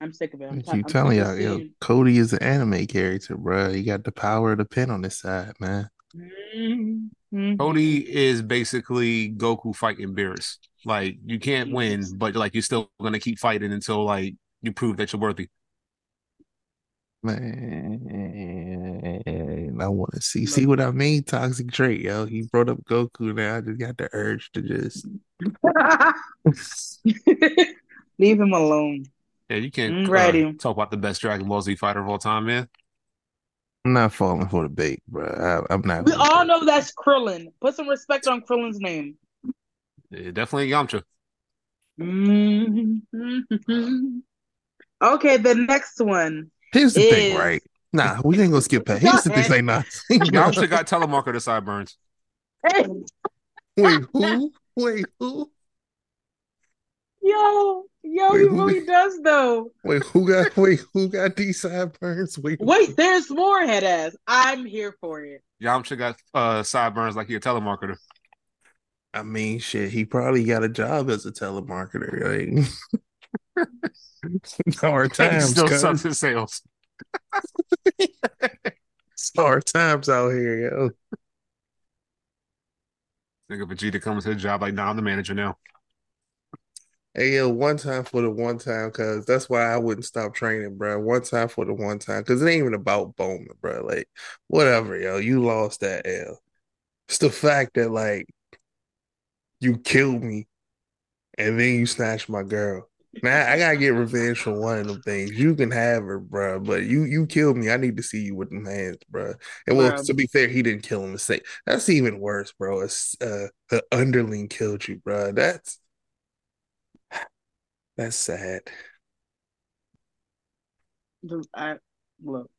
I'm sick of it. I'm, ti- keep I'm telling y'all, of yo, Cody is an anime character, bro. He got the power of the pen on his side, man. Mhm. Cody is basically Goku fighting Beerus. Like you can't win, but like you're still gonna keep fighting until like you prove that you're worthy. Man, I want to see see what I mean. Toxic trait, yo. He brought up Goku. Now I just got the urge to just. Leave him alone. Yeah, you can't uh, talk about the best Dragon Ball Z fighter of all time, man. I'm not falling for the bait, bro. I, I'm not. We all do it. know that's Krillin. Put some respect on Krillin's name. Yeah, definitely Yamcha. Mhm. Okay, the next one. Here's the thing, right? Nah, we ain't gonna skip that. Here's the thing, say nah. Yamcha got telemarketer sideburns. Hey, Wait, who? Wait, who? yo, yo, Wait, he who- really does though. Wait, who got? Wait, who got these sideburns? Wait, Wait, there's more head ass. I'm here for it. Yamcha got uh sideburns like he a telemarketer. I mean, shit. He probably got a job as a telemarketer. Like, it's hard He times, still cuz. sucks his sales. It's hard times out here, yo. Think of Vegeta coming to the job like, nah, I'm the manager now. Hey, yo, one time for the one time, cuz that's why I wouldn't stop training, bro. One time for the one time, cuz it ain't even about Bulma, bro. Like, whatever, yo. You lost that L. It's the fact that, like, you killed me and then you snatched my girl. Man, I gotta get revenge for one of them things. You can have her, bro, but you you killed me. I need to see you with them hands, bro. And well, to be fair, he didn't kill him. Mistake. That's even worse, bro. It's uh, the underling killed you, bro. That's that's sad. I, look,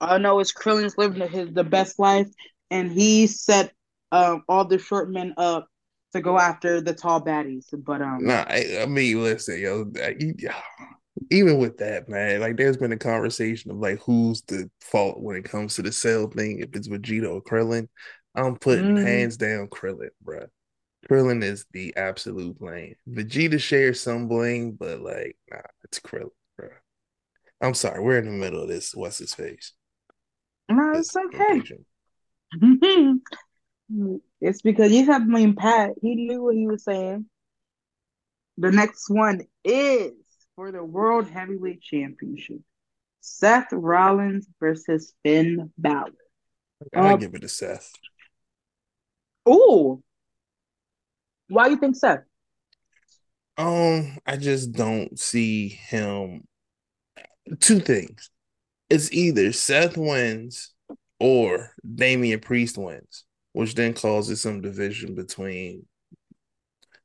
I know it's Krillin's living his the best life, and he set um all the short men up to go after the tall baddies. But um, Nah, I, I mean, listen, yo, even with that, man, like there's been a conversation of like who's the fault when it comes to the cell thing. If it's Vegeta or Krillin, I'm putting Mhm. hands down Krillin, bro. Krillin is the absolute blame. Vegeta shares some blame, but like, nah, it's Krillin, bro. I'm sorry, we're in the middle of this. What's his face? no, it's okay. it's because you have me Pat. He knew what he was saying. The next one is for the World Heavyweight Championship. Seth Rollins versus Finn Balor. I Uh, give it to Seth. Ooh. Why do you think Seth? Um, I just don't see him. Two things. It's either Seth wins or Damian Priest wins, which then causes some division between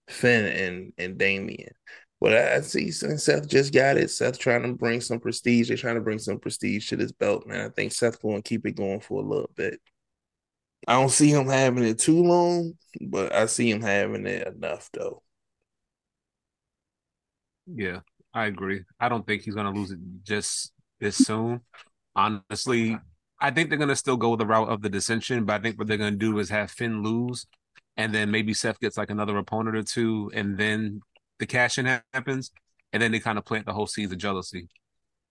Finn and and Damian. But I see Seth just got it, Seth trying to bring some prestige. They're trying to bring some prestige to this belt, man. I think Seth going to keep it going for a little bit. I don't see him having it too long, but I see him having it enough though. Yeah, I agree. I don't think he's gonna lose it just this soon. Honestly, I think they're gonna still go the route of the dissension, but I think what they're gonna do is have Finn lose, and then maybe Seth gets like another opponent or two, and then the cash in happens, and then they kind of plant the whole seeds of jealousy.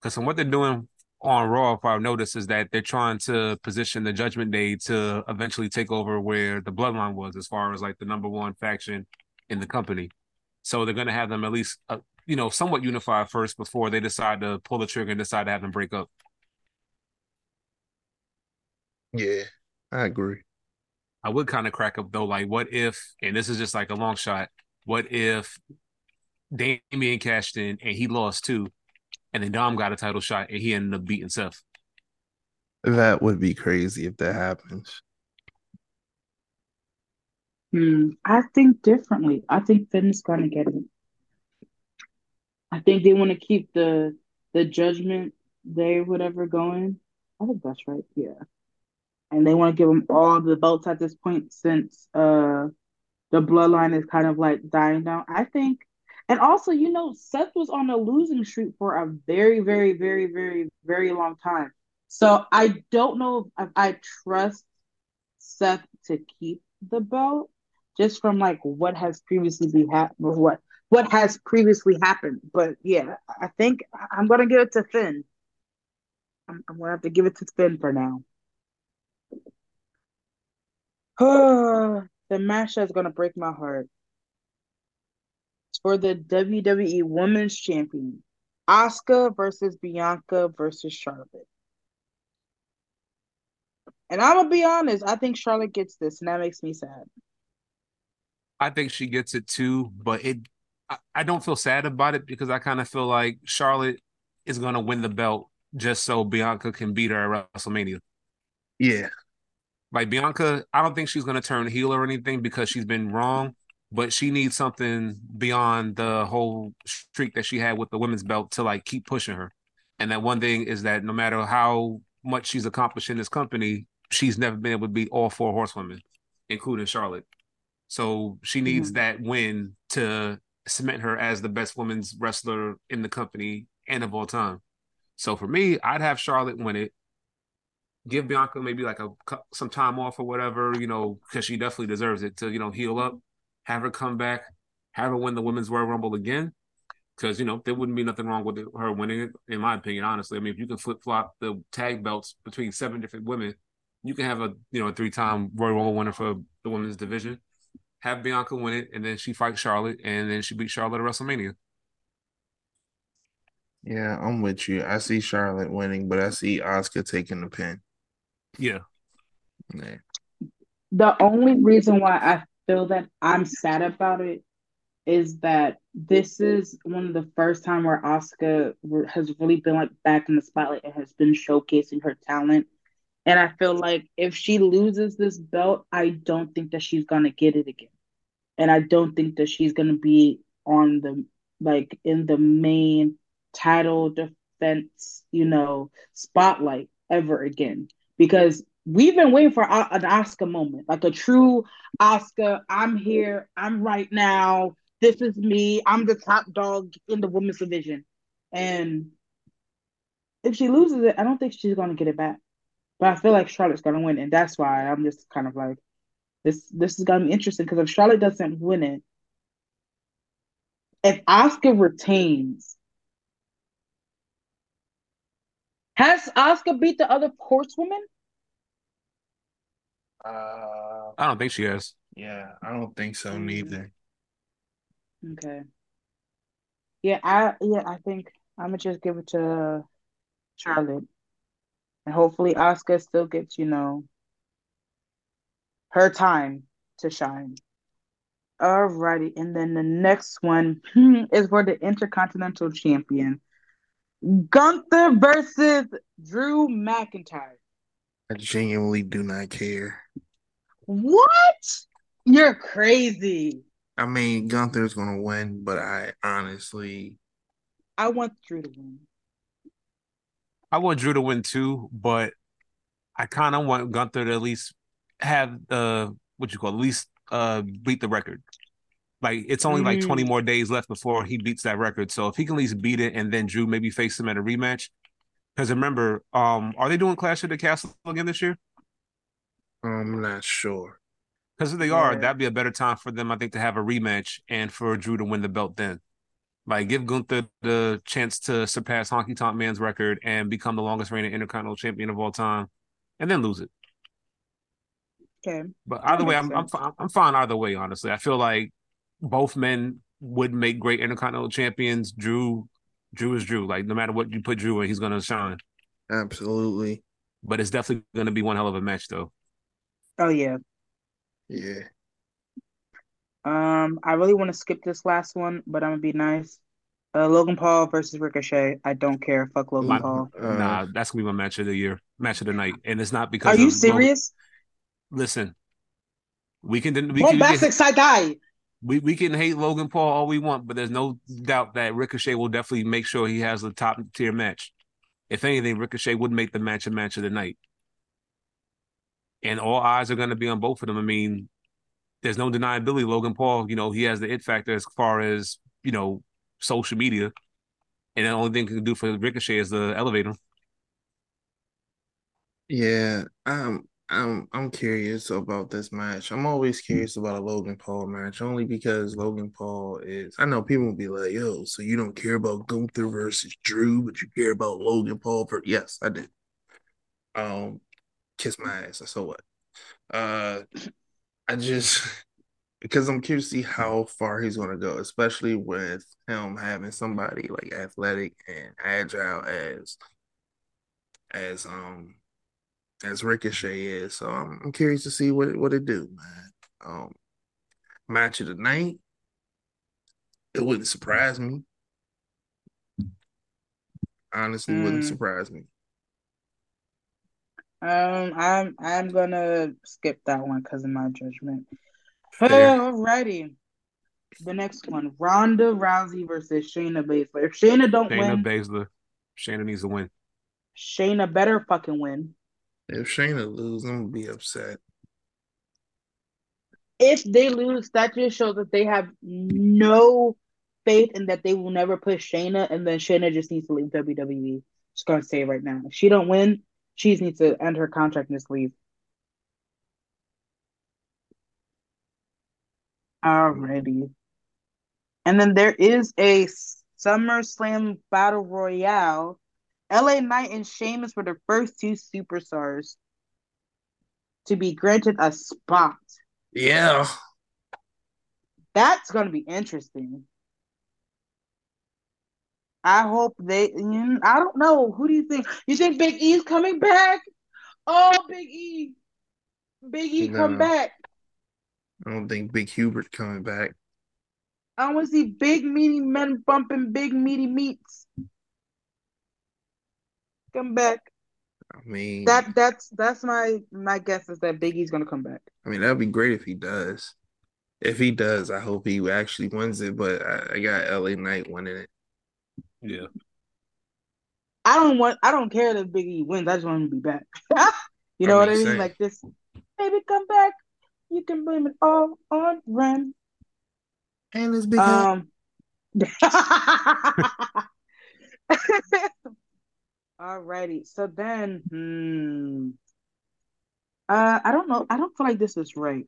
Because from what they're doing on Raw, if I've noticed, is that they're trying to position the Judgment Day to eventually take over where the Bloodline was, as far as like the number one faction in the company. So they're gonna have them at least, uh, you know, somewhat unified first before they decide to pull the trigger and decide to have them break up. Yeah, I agree. I would kind of crack up though, like what if, and this is just like a long shot, what if Damian cashed in and he lost too, and then Dom got a title shot and he ended up beating Seth. That would be crazy if that happens. Hmm, I think differently. I think Finn's gonna get it. I think they want to keep the the Judgment Day, whatever, going. I think that's right. Yeah, and they want to give them all the belts at this point since uh the Bloodline is kind of like dying down. I think, and also, you know, Seth was on a losing streak for a very, very, very, very, very long time. So I don't know if I trust Seth to keep the belt just from like what has previously been happened what what has previously happened. But yeah, I think I'm gonna give it to Finn. I'm, I'm gonna have to give it to Finn for now. the match that's gonna break my heart. It's for the WWE Women's Champion. Asuka versus Bianca versus Charlotte. And I'm gonna be honest, I think Charlotte gets this, and that makes me sad. I think she gets it too, but it I, I don't feel sad about it because I kind of feel like Charlotte is gonna win the belt just so Bianca can beat her at WrestleMania. Yeah, Like Bianca, I don't think she's gonna turn heel or anything because she's been wrong, but she needs something beyond the whole streak that she had with the women's belt to like keep pushing her. And that one thing is that no matter how much she's accomplished in this company, she's never been able to beat all four horsewomen, including Charlotte. So she needs Mhm. that win to cement her as the best women's wrestler in the company and of all time. So for me, I'd have Charlotte win it. Give Bianca maybe like a some time off or whatever, you know, because she definitely deserves it to you know heal up, have her come back, have her win the women's Royal Rumble again. Because you know there wouldn't be nothing wrong with her winning it, in my opinion. Honestly, I mean, if you can flip flop the tag belts between seven different women, you can have a you know a three time Royal Rumble winner for the women's division. Have Bianca win it, and then she fights Charlotte, and then she beats Charlotte at WrestleMania. yeah, I'm with you. I see Charlotte winning, but I see Asuka taking the pin. Yeah, Yeah. The only reason why I feel that I'm sad about it is that this is one of the first time where Asuka has really been like back in the spotlight and has been showcasing her talent. And I feel like if she loses this belt, I don't think that she's gonna get it again. And I don't think that she's gonna be on the like in the main title defense, you know, spotlight ever again. Because we've been waiting for an Asuka moment, like a true Asuka. I'm here. I'm right now. This is me. I'm the top dog in the women's division. And if she loses it, I don't think she's gonna get it back. But I feel like Charlotte's gonna win, and that's why I'm just kind of like, this. This is gonna be interesting because if Charlotte doesn't win it, if Asuka retains, has Asuka beat the other horsewoman? Uh, I don't think she has. yeah, I don't think so neither. Okay. Yeah, I yeah, I think I'm gonna just give it to Charlotte. And hopefully Asuka still gets, you know, her time to shine. Alrighty, and then the next one is for the Intercontinental Champion. Gunther versus Drew McIntyre. I genuinely do not care. What? You're crazy. I mean, Gunther's gonna win, but I honestly, I want Drew to win. I want Drew to win too, but I kind of want Gunther to at least have uh what you call at least uh beat the record. Like it's only like 20 Mm. more days left before he beats that record. So if he can at least beat it and then Drew maybe face him at a rematch. Because remember, um, are they doing Clash of the Castle again this year? I'm not sure. Because if they are, Yeah. that'd be a better time for them, I think, to have a rematch and for Drew to win the belt then. Like give Gunther the chance to surpass Honky Tonk Man's record and become the longest reigning Intercontinental Champion of all time, and then lose it. Okay. But either way, I'm I'm I'm fine either way. Honestly, I feel like both men would make great Intercontinental champions. Drew, Drew is Drew. Like no matter what you put Drew in, he's gonna shine. Absolutely. But it's definitely gonna be one hell of a match, though. Oh yeah. Yeah. Um, I really want to skip this last one, but I'm gonna be nice. Uh, Logan Paul versus Ricochet. I don't care. Fuck Logan My- Paul. Uh, nah, that's gonna be my match of the year, match of the night, and it's not because Are you of Logan- serious? Listen, we can we can Bombastic get, side guy. We we can hate Logan Paul all we want, but there's no doubt that Ricochet will definitely make sure he has a top tier match. If anything, Ricochet would make the match a match of the night, and all eyes are going to be on both of them. I mean, there's no deniability. Logan Paul, you know, he has the it factor as far as you know social media, and the only thing he can do for Ricochet is to elevate him. Yeah, I'm I'm I'm curious about this match. I'm always curious about a Logan Paul match, only because Logan Paul is. I know people will be like, "Yo, so you don't care about Gunther versus Drew, but you care about Logan Paul?" For yes, I did. Um, kiss my ass. So what? Uh, I just because I'm curious to see how far he's gonna go, especially with him having somebody like athletic and agile as as um as Ricochet is. So I'm, I'm curious to see what it what it do, man. Um, match of the night. It wouldn't surprise me. Honestly, wouldn't Mm. surprise me. Um, I'm I'm gonna skip that one because of my judgment. Fair. Alrighty. The next one, Ronda Rousey versus Shayna Baszler. If Shayna don't Shayna win, Baszler, Shayna needs to win. Shayna better fucking win. If Shayna lose, I'm gonna be upset. If they lose, that just shows that they have no faith and that they will never push Shayna, and then Shayna just needs to leave WWE. Just gonna say right now. If she don't win, she needs to end her contract and just leave. Alrighty. And then there is a SummerSlam Battle Royale. LA Knight and Sheamus were the first two superstars to be granted a spot. Yeah. That's going to be interesting. I hope they. mm, I don't know. Who do you think? You think Big E's coming back? Oh, Big E. Big E come back. I don't think Big Hubert coming back. I want to see big meaty men bumping big meaty meats. Come back. I mean, That that's that's my my guess is that Big E's gonna come back. I mean, that'd be great if he does. If he does, I hope he actually wins it. But I, I got LA Knight winning it. Yeah. I don't want I don't care if Big E wins. I just want him to be back. you know I what I mean, mean? same. Like this, baby, come back. You can blame it all on Ren. And this big head. Um. Alrighty. So then, hmm. Uh, I don't know. I don't feel like this is right.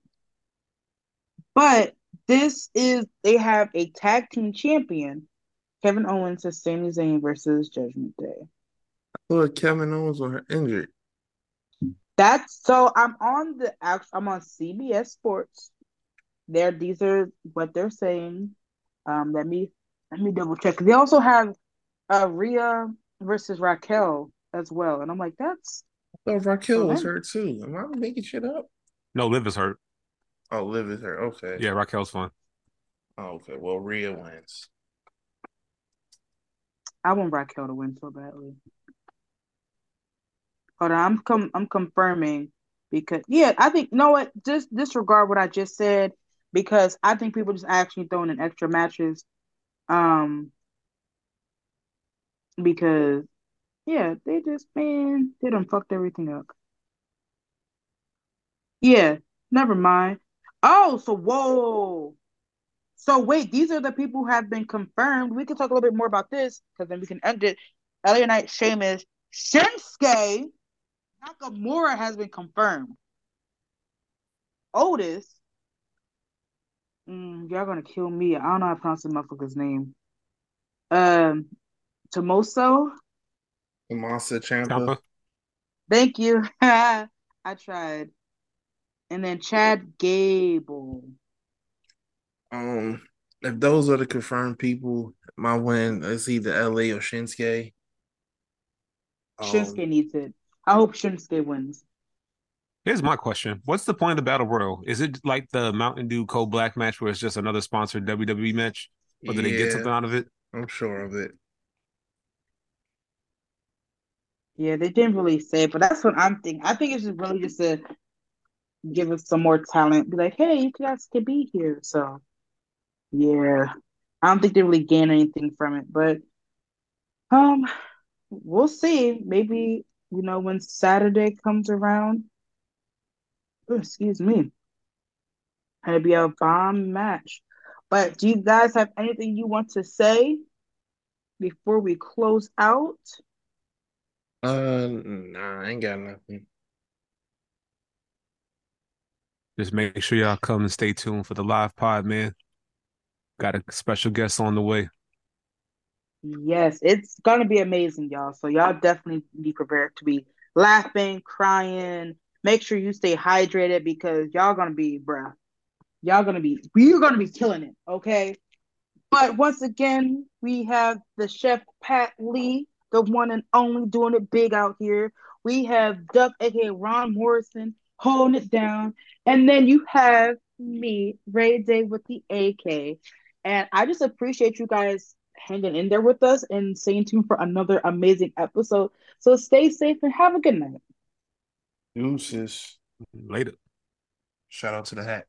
But this is they have a tag team champion, Kevin Owens and Sami Zayn versus Judgment Day. Look, Kevin Owens were injured. That's so I'm on the I'm on CBS Sports. There, these are what they're saying. Um, let me let me double check. They also have uh Rhea versus Raquel as well, and I'm like, that's Oh, Raquel was Okay. hurt too. Am I making shit up? No, Liv is hurt. Oh, Liv is hurt. Okay. Yeah, Raquel's fine. Oh, okay. Well, Rhea wins. I want Raquel to win so badly. Hold on, I'm com I'm confirming because yeah, I think you know what, just disregard what I just said because I think people just actually throwing in extra matches. Um because yeah, they just man, they done fucked everything up. Yeah, never mind. Oh, so whoa. So wait, these are the people who have been confirmed. We can talk a little bit more about this because then we can end it. LA Knight, Sheamus, Shinsuke, Nakamura has been confirmed. Otis, mm, y'all gonna kill me. I don't know how to pronounce the motherfucker's name. Um, Tomoso, Tomasa Ciampa. Ciampa. thank you. I tried. And then Chad Gable. Um, if those are the confirmed people, my win is either LA or Shinsuke. Um, Shinsuke needs it. I hope Shinsuke wins. Here's my question: What's the point of the battle royal? Is it like the Mountain Dew Cold Black match, where it's just another sponsored WWE match, or do they get something out of it? I'm sure of it. Yeah, they didn't really say it, but that's what I'm thinking. I think it's just really just to give us some more talent. Be like, hey, you guys can be here. So, yeah, I don't think they really gain anything from it, but um, we'll see. Maybe you know when Saturday comes around. oh, excuse me. It'll be a bomb match. But do you guys have anything you want to say before we close out? Uh, nah, I ain't got nothing. Just make sure y'all come and stay tuned for the live pod, man. Got a special guest on the way. Yes, it's gonna be amazing, y'all. So y'all definitely be prepared to be laughing, crying. Make sure you stay hydrated because y'all gonna be, bruh. Y'all gonna be, we're gonna be killing it, okay? But once again, we have the chef Pat Lee, the one and only doing it big out here. We have Duck, aka Ron Morrison, holding it down. And then you have me, Ray Day with the AK. And I just appreciate you guys hanging in there with us and staying tuned for another amazing episode. So stay safe and have a good night. Deuces. Later. Shout out to the hat.